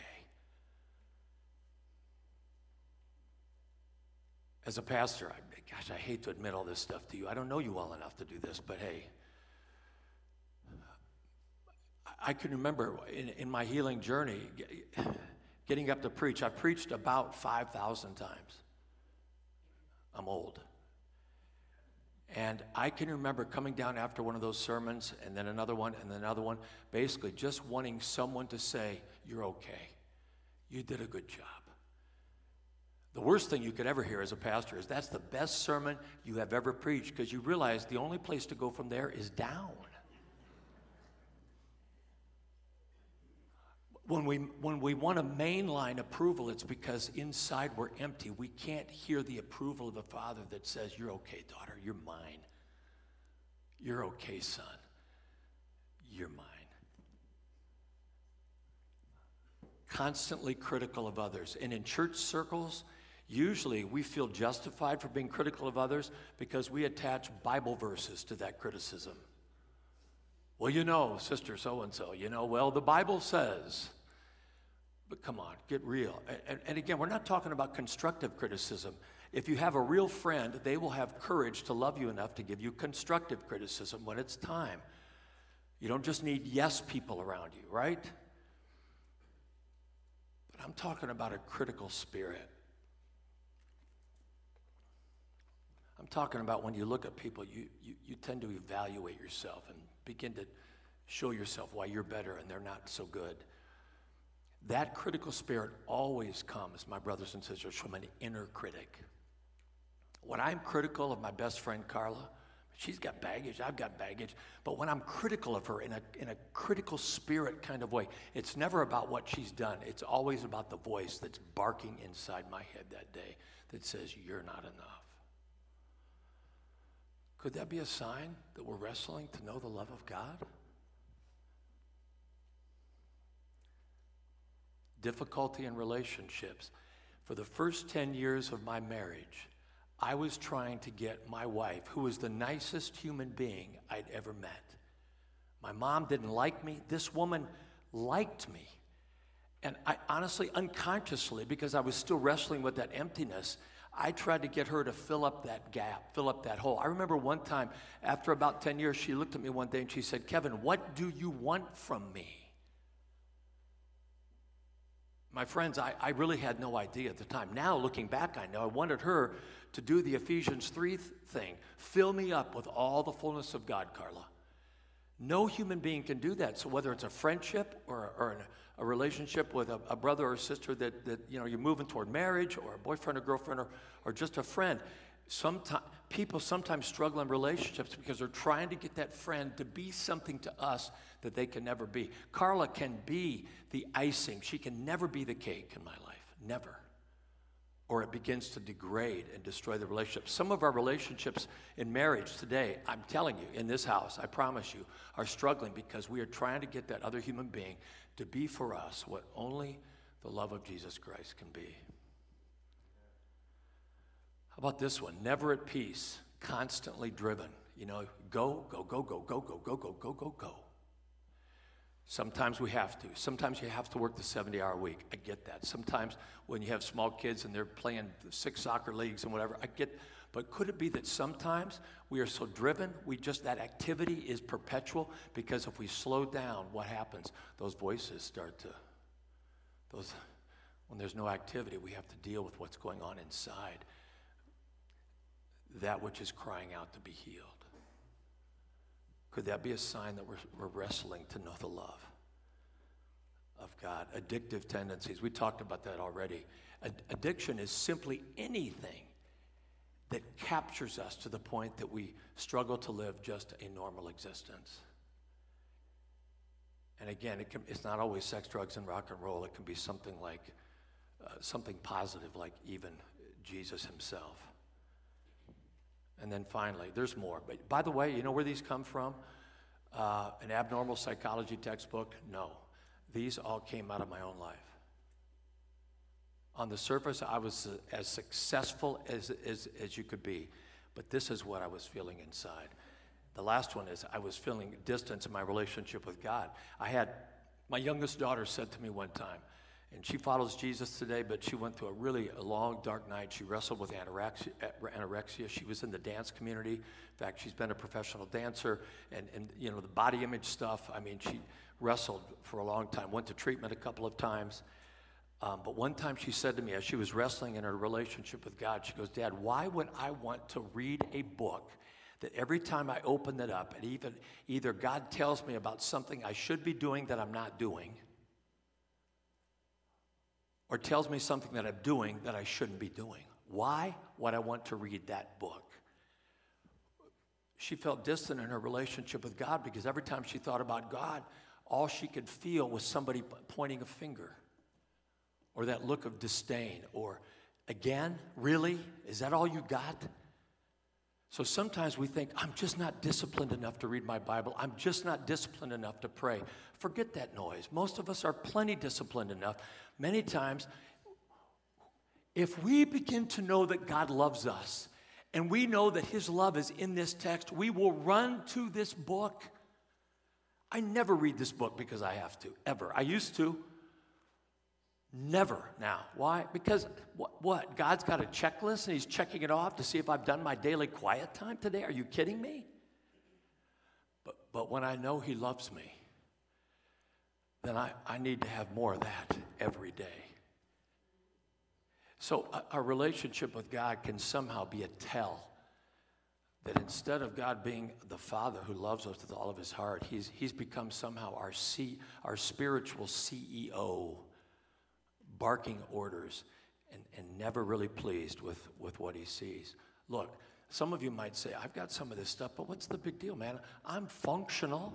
As a pastor, I, gosh, I hate to admit all this stuff to you. I don't know you well enough to do this, but hey, I can remember in, in my healing journey getting up to preach. I've preached about 5,000 times. I'm old. And I can remember coming down after one of those sermons, and then another one, and then another one, basically just wanting someone to say, You're okay. You did a good job. The worst thing you could ever hear as a pastor is that's the best sermon you have ever preached because you realize the only place to go from there is down. When we, when we want to mainline approval, it's because inside we're empty. We can't hear the approval of the Father that says, You're okay, daughter, you're mine. You're okay, son, you're mine. Constantly critical of others. And in church circles, Usually, we feel justified for being critical of others because we attach Bible verses to that criticism. Well, you know, sister so and so, you know, well, the Bible says. But come on, get real. And, and, again, we're not talking about constructive criticism. If you have a real friend, they will have courage to love you enough to give you constructive criticism when it's time. You don't just need yes people around you, right? But I'm talking about a critical spirit. I'm talking about when you look at people, you, you, you tend to evaluate yourself and begin to show yourself why you're better and they're not so good. That critical spirit always comes, my brothers and sisters, from an inner critic. When I'm critical of my best friend Carla, she's got baggage, I've got baggage, but when I'm critical of her in a, in a critical spirit kind of way, it's never about what she's done. It's always about the voice that's barking inside my head that day that says, You're not enough. Could that be a sign that we're wrestling to know the love of God? Difficulty in relationships. For the first 10 years of my marriage, I was trying to get my wife, who was the nicest human being I'd ever met. My mom didn't like me. This woman liked me. And I honestly, unconsciously, because I was still wrestling with that emptiness, I tried to get her to fill up that gap, fill up that hole. I remember one time, after about 10 years, she looked at me one day and she said, Kevin, what do you want from me? My friends, I, I really had no idea at the time. Now, looking back, I know I wanted her to do the Ephesians 3 th- thing fill me up with all the fullness of God, Carla. No human being can do that. So, whether it's a friendship or, or an a relationship with a, a, brother or sister that, that you know you're moving toward marriage or a boyfriend or girlfriend or, or just a friend sometimes people sometimes struggle in relationships because they're trying to get that friend to be something to us that they can never be carla can be the icing she can never be the cake in my life never or it begins to degrade and destroy the relationship. Some of our relationships in marriage today, I'm telling you, in this house, I promise you, are struggling because we are trying to get that other human being to be for us what only the love of Jesus Christ can be. About this one? Never at peace, constantly driven. You know, go, go, go, go, go, go, go, go, go, go, go. Sometimes we have to. Sometimes you have to work the 70 hour week. I get that. Sometimes when you have small kids and they're playing six soccer leagues and whatever, I get but could it be that sometimes we are so driven, we just, that activity is perpetual? Because if we slow down, what happens? Those voices start to, those, when there's no activity, we have to deal with what's going on inside. That which is crying out to be healed. Could that be a sign that we're, we're wrestling to know the love of God? Addictive tendencies. We talked about that already. Ad- addiction is simply anything that captures us to the point that we struggle to live just a normal existence. And again, it can, it's not always sex, drugs, and rock and roll. It can be something like uh, something positive, like even Jesus himself. And then finally, there's more. But by the way, you know where these come from? Uh, an abnormal psychology textbook? No. These all came out of my own life on the surface, I was as successful as, as, as you could be. But this is what I was feeling inside. The last one is I was feeling distance in my relationship with God. I had, my youngest daughter said to me one time, and she follows Jesus today, but she went through a really a long, dark night. She wrestled with anorexia, anorexia. She was in the dance community. In fact, she's been a professional dancer, and, and you know the body image stuff. I mean, she wrestled for a long time. Went to treatment a couple of times, um, but one time she said to me, as she was wrestling in her relationship with God, she goes, Dad, why would I want to read a book that every time I open it up, and even either God tells me about something I should be doing that I'm not doing, or tells me something that I'm doing that I shouldn't be doing? Why would I want to read that book? She felt distant in her relationship with God because every time she thought about God, all she could feel was somebody pointing a finger or that look of disdain or again really is that all you got so sometimes we think i'm just not disciplined enough to read my bible i'm just not disciplined enough to pray forget that noise most of us are plenty disciplined enough many times If we begin to know that God loves us and we know that His love is in this text, we will run to this book. I never read this book because I have to, ever. I used to. Never now. Why? Because what, what? God's got a checklist and He's checking it off to see if I've done my daily quiet time today? Are you kidding me? But, but when I know He loves me, then I, I need to have more of that every day. So, our relationship with God can somehow be a tell that instead of God being the Father who loves us with all of his heart, he's, he's become somehow our, C, our spiritual CEO, barking orders and, and never really pleased with, with what he sees. Look, some of you might say, I've got some of this stuff, but what's the big deal, man? I'm functional.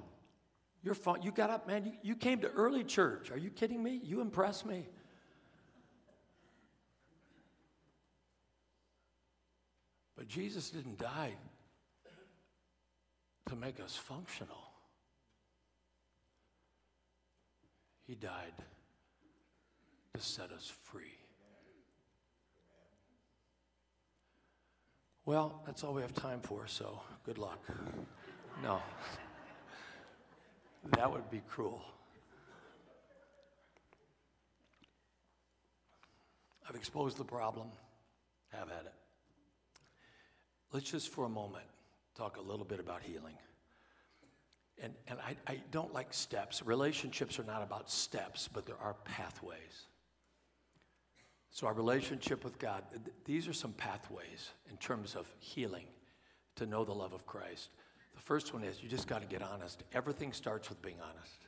You're fun- you got up, man. You, you came to early church. Are you kidding me? You impress me. But Jesus didn't die to make us functional. He died to set us free. Well, that's all we have time for, so good luck. No, that would be cruel. I've exposed the problem, have at it. Let's just for a moment talk a little bit about healing. And, and I, I don't like steps. Relationships are not about steps, but there are pathways. So, our relationship with God, th- these are some pathways in terms of healing to know the love of Christ. The first one is you just got to get honest. Everything starts with being honest.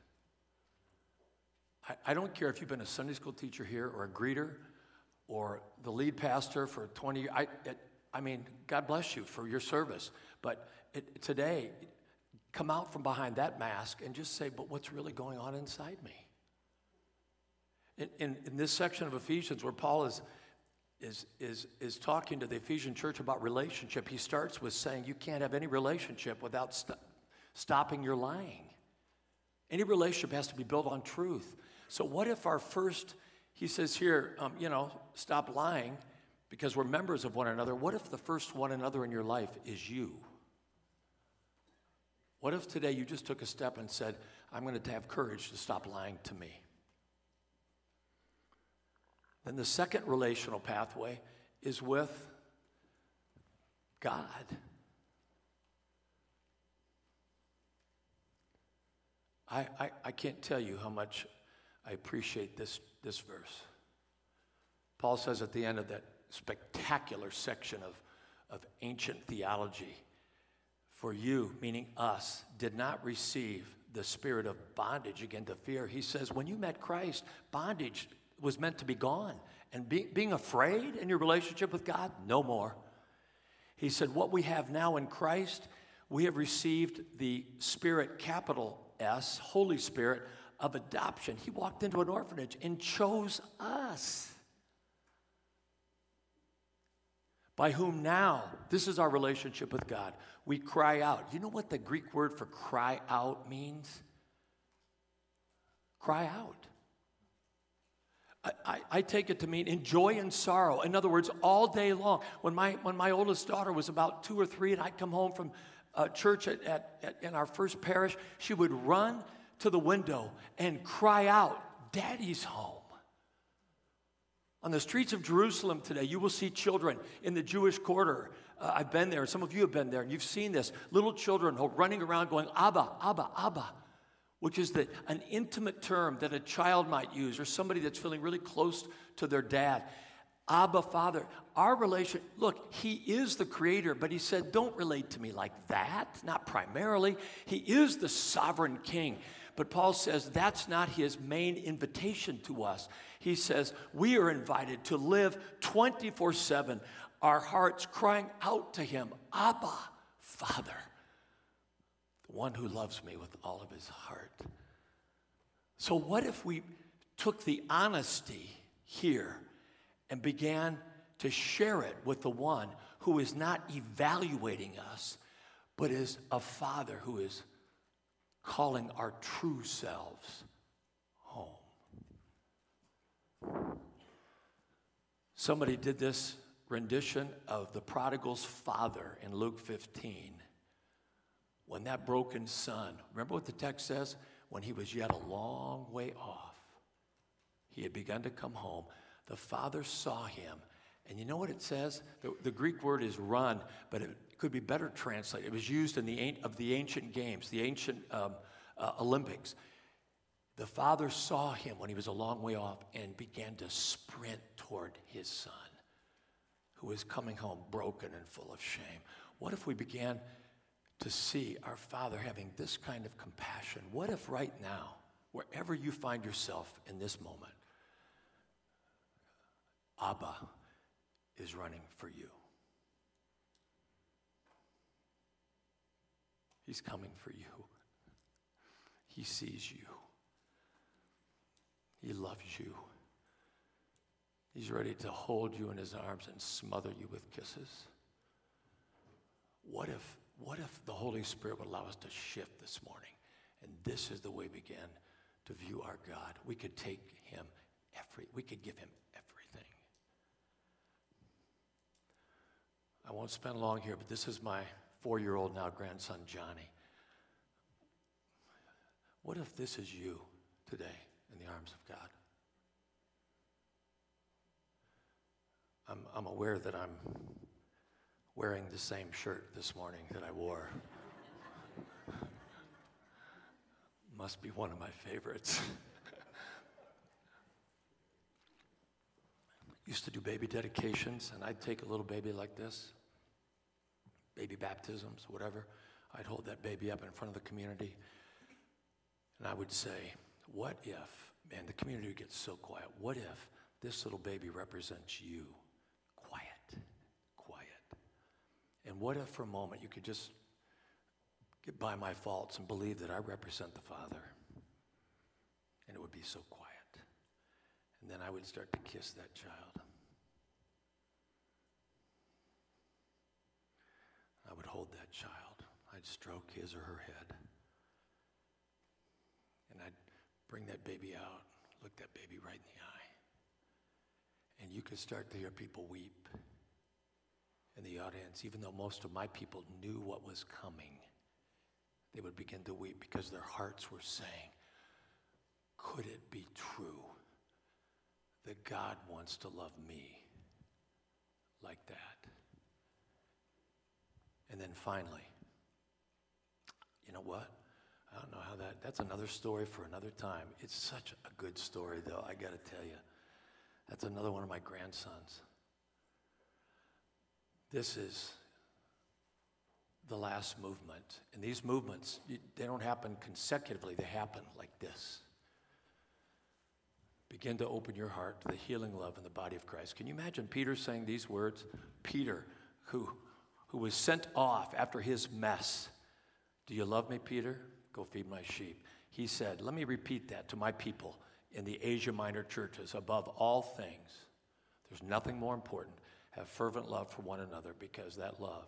I, I don't care if you've been a Sunday school teacher here or a greeter or the lead pastor for 20 years. I, it, I mean, God bless you for your service. But it, today, come out from behind that mask and just say, but what's really going on inside me? In, in, in this section of Ephesians, where Paul is, is, is, is talking to the Ephesian church about relationship, he starts with saying, You can't have any relationship without st- stopping your lying. Any relationship has to be built on truth. So, what if our first, he says here, um, you know, stop lying because we're members of one another. What if the first one another in your life is you? What if today you just took a step and said, I'm going to have courage to stop lying to me? Then the second relational pathway is with God. I, I, I, can't tell you how much I appreciate this, this verse. Paul says at the end of that spectacular section of, of ancient theology. For you, meaning us, did not receive the spirit of bondage again to fear. He says, when you met Christ, bondage was meant to be gone. And be, being afraid in your relationship with God, no more. He said, What we have now in Christ, we have received the Spirit, capital S, Holy Spirit of adoption. He walked into an orphanage and chose us. by whom now, this is our relationship with God, we cry out. You know what the Greek word for cry out means? Cry out. I, I, take it to mean in joy and sorrow. In other words, all day long. When my, when my oldest daughter was about two or three, and I'd come home from uh, church at, at, at, in our first parish, she would run to the window and cry out, Daddy's home. On the streets of Jerusalem today, you will see children in the Jewish quarter. Uh, I've been there, some of you have been there, and you've seen this. Little children running around going, Abba, Abba, Abba, which is that an intimate term that a child might use or somebody that's feeling really close to their dad. Abba, Father. Our relation, look, He is the creator, but He said, don't relate to me like that, not primarily. He is the sovereign king. But Paul says that's not his main invitation to us. He says we are invited to live 24 7, our hearts crying out to him, Abba, Father, one who loves me with all of his heart. So, what if we took the honesty here and began to share it with the one who is not evaluating us, but is a father who is calling our true selves home. Somebody did this rendition of the prodigal's father in Luke 15. When that broken son, remember what the text says? When he was yet a long way off, he had begun to come home. The father saw him. And you know what it says? The, the Greek word is run, but it could be better translated. It was used in the of the ancient games, the ancient um, uh, Olympics. The father saw him when he was a long way off and began to sprint toward his son, who was coming home broken and full of shame. What if we began to see our Father having this kind of compassion? What if right now, wherever you find yourself in this moment, Abba is running for you? He's coming for you. He sees you. He loves you. He's ready to hold you in his arms and smother you with kisses. What if, what if the Holy Spirit would allow us to shift this morning? And this is the way we begin to view our God. We could take him every, we could give him everything. I won't spend long here, but this is my four year old now grandson, Johnny. What if this is you today in the arms of God? I'm, I'm aware that I'm wearing the same shirt this morning that I wore. Must be one of my favorites. Used to do baby dedications, and I'd take a little baby like this, baby baptisms, whatever. I'd hold that baby up in front of the community, and I would say, What if, man, the community gets so quiet, what if this little baby represents you? And what if for a moment you could just get by my faults and believe that I represent the Father? And it would be so quiet. And then I would start to kiss that child. I would hold that child. I'd stroke his or her head. And I'd bring that baby out, look that baby right in the eye. And you could start to hear people weep in the audience, even though most of my people knew what was coming, they would begin to weep because their hearts were saying, Could it be true that God wants to love me like that? And then finally, you know what? I don't know how that, that's another story for another time. It's such a good story, though, I got to tell you. That's another one of my grandsons. This is the last movement. And these movements, they don't happen consecutively, they happen like this. Begin to open your heart to the healing love in the body of Christ. Can you imagine Peter saying these words? Peter, who, who was sent off after his mess. Do you love me, Peter? Go feed my sheep. He said, Let me repeat that to my people in the Asia Minor churches. Above all things, there's nothing more important have fervent love for one another because that love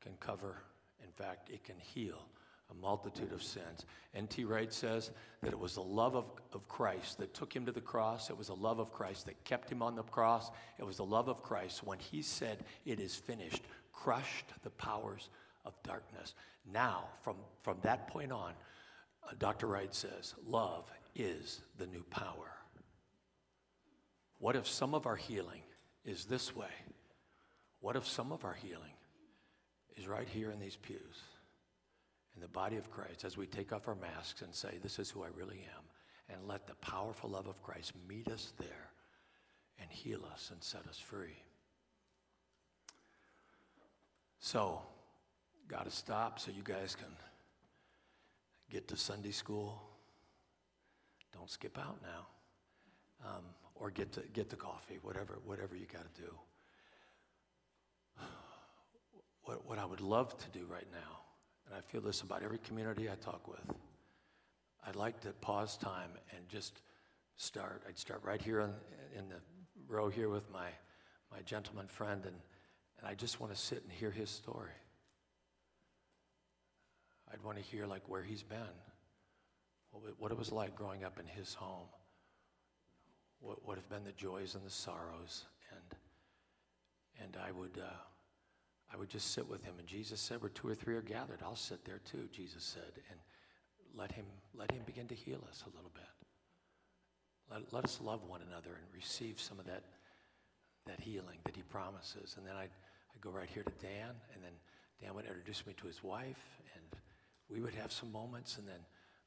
can cover, in fact, it can heal a multitude of sins. N.T. Wright says that it was the love of, of Christ that took him to the cross. It was the love of Christ that kept him on the cross. It was the love of Christ when he said, It is finished, crushed the powers of darkness. Now, from, from that point on, uh, Dr. Wright says, Love is the new power. What if some of our healing is this way? What if some of our healing is right here in these pews, in the body of Christ, as we take off our masks and say, This is who I really am, and let the powerful love of Christ meet us there and heal us and set us free? So, got to stop so you guys can get to Sunday school. Don't skip out now. Um, or get to get the coffee, whatever, whatever you got to do what, what I would love to do right now, and I feel this about every community I talk with, I'd like to pause time and just start. I'd start right here in, in the row here with my, my gentleman friend, and, and I just want to sit and hear his story. I'd want to hear like where he's been, what, what it was like growing up in his home, what, what have been the joys and the sorrows, and and I would, uh, I would just sit with him. And Jesus said, Where two or three are gathered, I'll sit there too, Jesus said. And let him, let him begin to heal us a little bit. Let, let us love one another and receive some of that, that healing that he promises. And then I'd, I'd go right here to Dan, and then Dan would introduce me to his wife, and we would have some moments. And then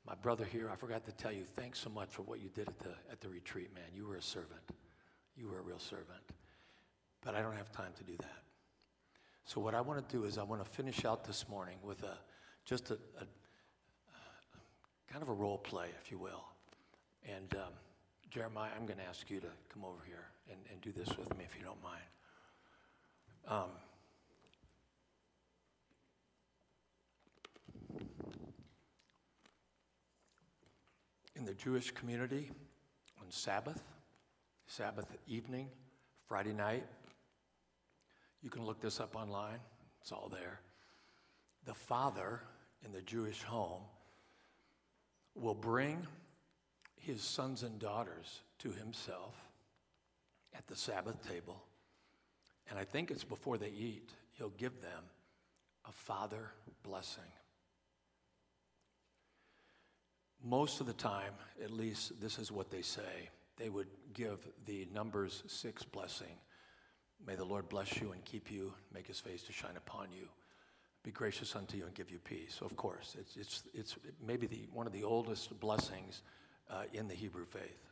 my brother here, I forgot to tell you, thanks so much for what you did at the, at the retreat, man. You were a servant. You were a real servant. But I don't have time to do that. So what I want to do is I want to finish out this morning with a just a, a kind of a role play, if you will. And um, Jeremiah, I'm going to ask you to come over here and, and do this with me, if you don't mind. Um, in the Jewish community, on Sabbath, Sabbath evening, Friday night, you can look this up online, it's all there. The father in the Jewish home will bring his sons and daughters to himself at the Sabbath table. And I think it's before they eat, he'll give them a father blessing. Most of the time, at least this is what they say, they would give the Numbers 6 blessing. May the Lord bless you and keep you, make his face to shine upon you, be gracious unto you and give you peace. Of course, it's, it's, it's maybe the, one of the oldest blessings uh, in the Hebrew faith.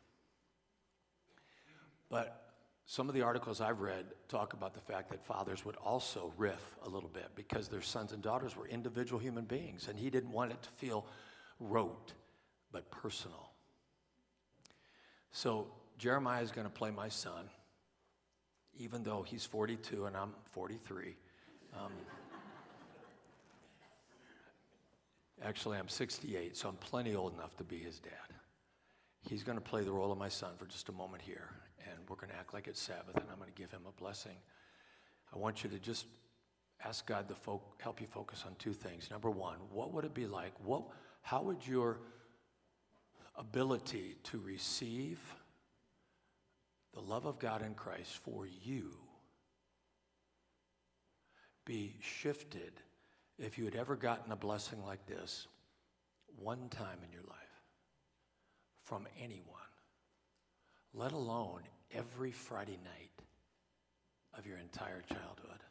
But some of the articles I've read talk about the fact that fathers would also riff a little bit because their sons and daughters were individual human beings, and he didn't want it to feel rote, but personal. So Jeremiah is going to play my son, even though he's 42 and I'm 43. Um, actually, I'm 68, so I'm plenty old enough to be his dad. He's going to play the role of my son for just a moment here, and we're going to act like it's Sabbath, and I'm going to give him a blessing. I want you to just ask God to fo- help you focus on two things. Number one, what would it be like? What, how would your ability to receive the love of God in Christ for you be shifted if you had ever gotten a blessing like this one time in your life from anyone, let alone every Friday night of your entire childhood.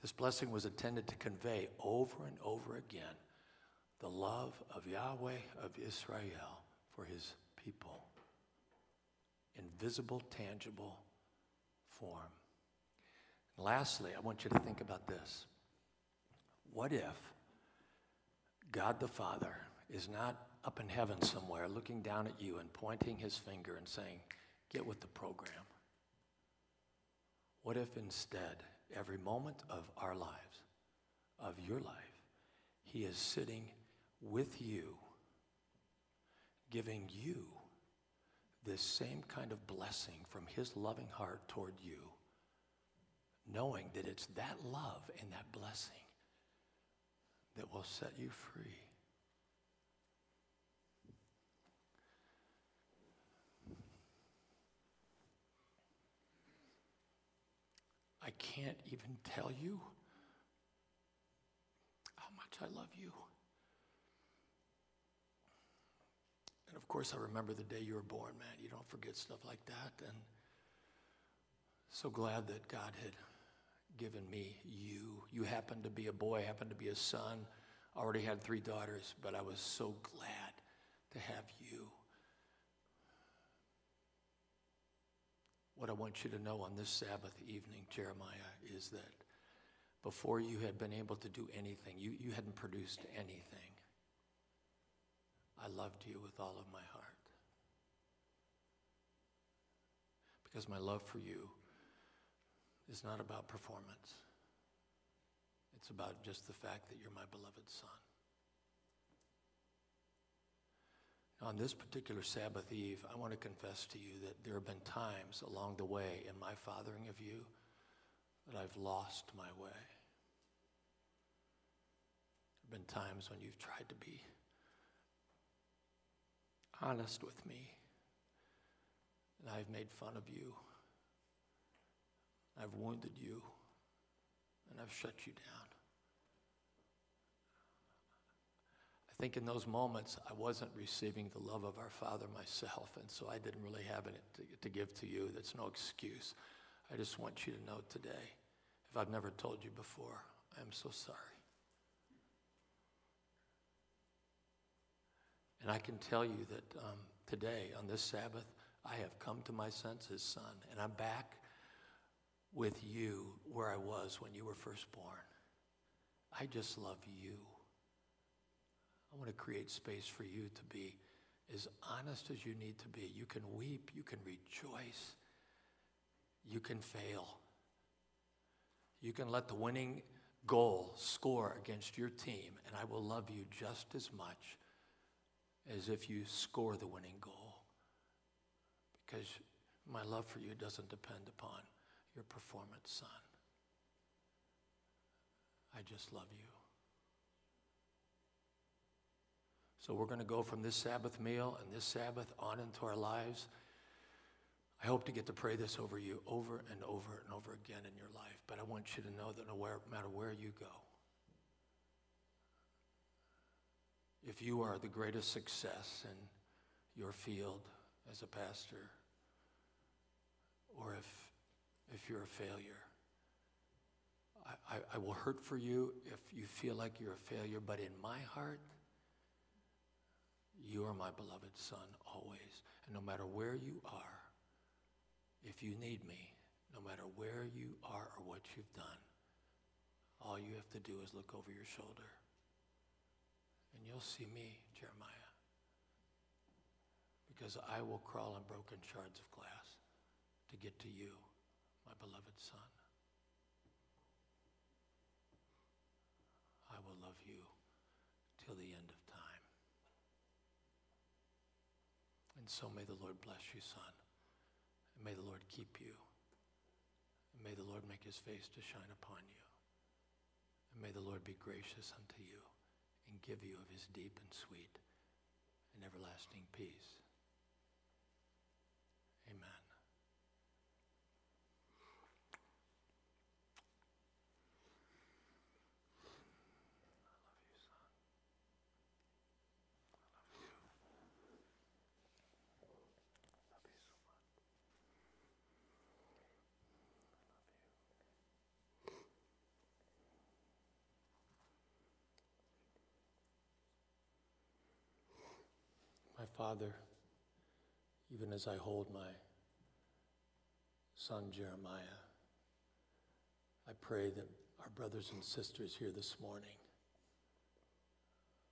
This blessing was intended to convey over and over again the love of Yahweh of Israel for his people in visible, tangible form. And lastly, I want you to think about this. What if God the Father is not up in heaven somewhere looking down at you and pointing his finger and saying, Get with the program? What if instead, every moment of our lives, of your life, he is sitting with you, giving you this same kind of blessing from his loving heart toward you, knowing that it's that love and that blessing that will set you free. I can't even tell you how much I love you. And of course, I remember the day you were born, man. You don't forget stuff like that. And so glad that God had given me you. You happened to be a boy, happened to be a son. I Already had three daughters, but I was so glad to have you. What I want you to know on this Sabbath evening, Jeremiah, is that before you had been able to do anything, you, you hadn't produced anything. I loved you with all of my heart. Because my love for you is not about performance, it's about just the fact that you're my beloved son. On this particular Sabbath Eve, I want to confess to you that there have been times along the way in my fathering of you that I've lost my way. There have been times when you've tried to be honest with me, and I've made fun of you. I've wounded you, and I've shut you down. I think in those moments I wasn't receiving the love of our Father myself, and so I didn't really have it to, to give to you. That's no excuse. I just want you to know today, if I've never told you before, I'm so sorry. And I can tell you that um, today, on this Sabbath, I have come to my senses, son, and I'm back with you where I was when you were first born. I just love you. I want to create space for you to be as honest as you need to be. You can weep, you can rejoice, you can fail. You can let the winning goal score against your team, and I will love you just as much as if you score the winning goal. Because my love for you doesn't depend upon your performance, son. I just love you. So we're going to go from this Sabbath meal and this Sabbath on into our lives. I hope to get to pray this over you over and over and over again in your life, but I want you to know that no matter where you go, if you are the greatest success in your field as a pastor, or if, if you're a failure, I, I, I will hurt for you if you feel like you're a failure, but in my heart, you are my beloved son always. And no matter where you are, if you need me, no matter where you are or what you've done, all you have to do is look over your shoulder and you'll see me, Jeremiah. Because I will crawl on broken shards of glass to get to you, my beloved son. I will love you till the end of time. And so may the Lord bless you, son. And may the Lord keep you. And may the Lord make his face to shine upon you. And may the Lord be gracious unto you and give you of his deep and sweet and everlasting peace. Amen. My Father, even as I hold my son Jeremiah, I pray that our brothers and sisters here this morning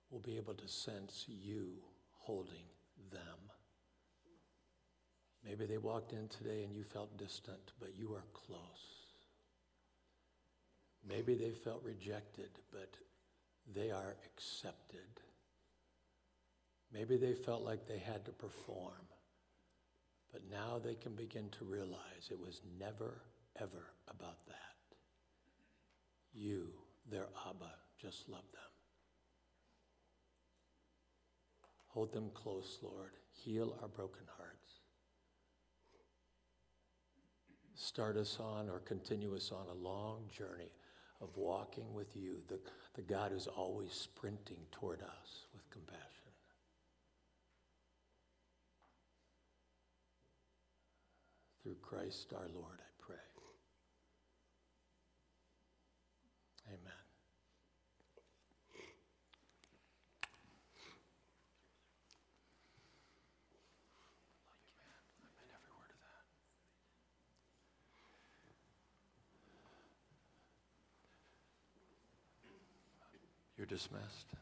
will be able to sense you holding them. Maybe they walked in today and you felt distant, but you are close. Maybe they felt rejected, but they are accepted. Maybe they felt like they had to perform, but now they can begin to realize it was never, ever about that. You, their Abba, just love them. Hold them close, Lord. Heal our broken hearts. Start us on or continue us on a long journey of walking with you, the, the God who's always sprinting toward us with compassion. Through Christ our Lord, I pray. Amen. You're dismissed.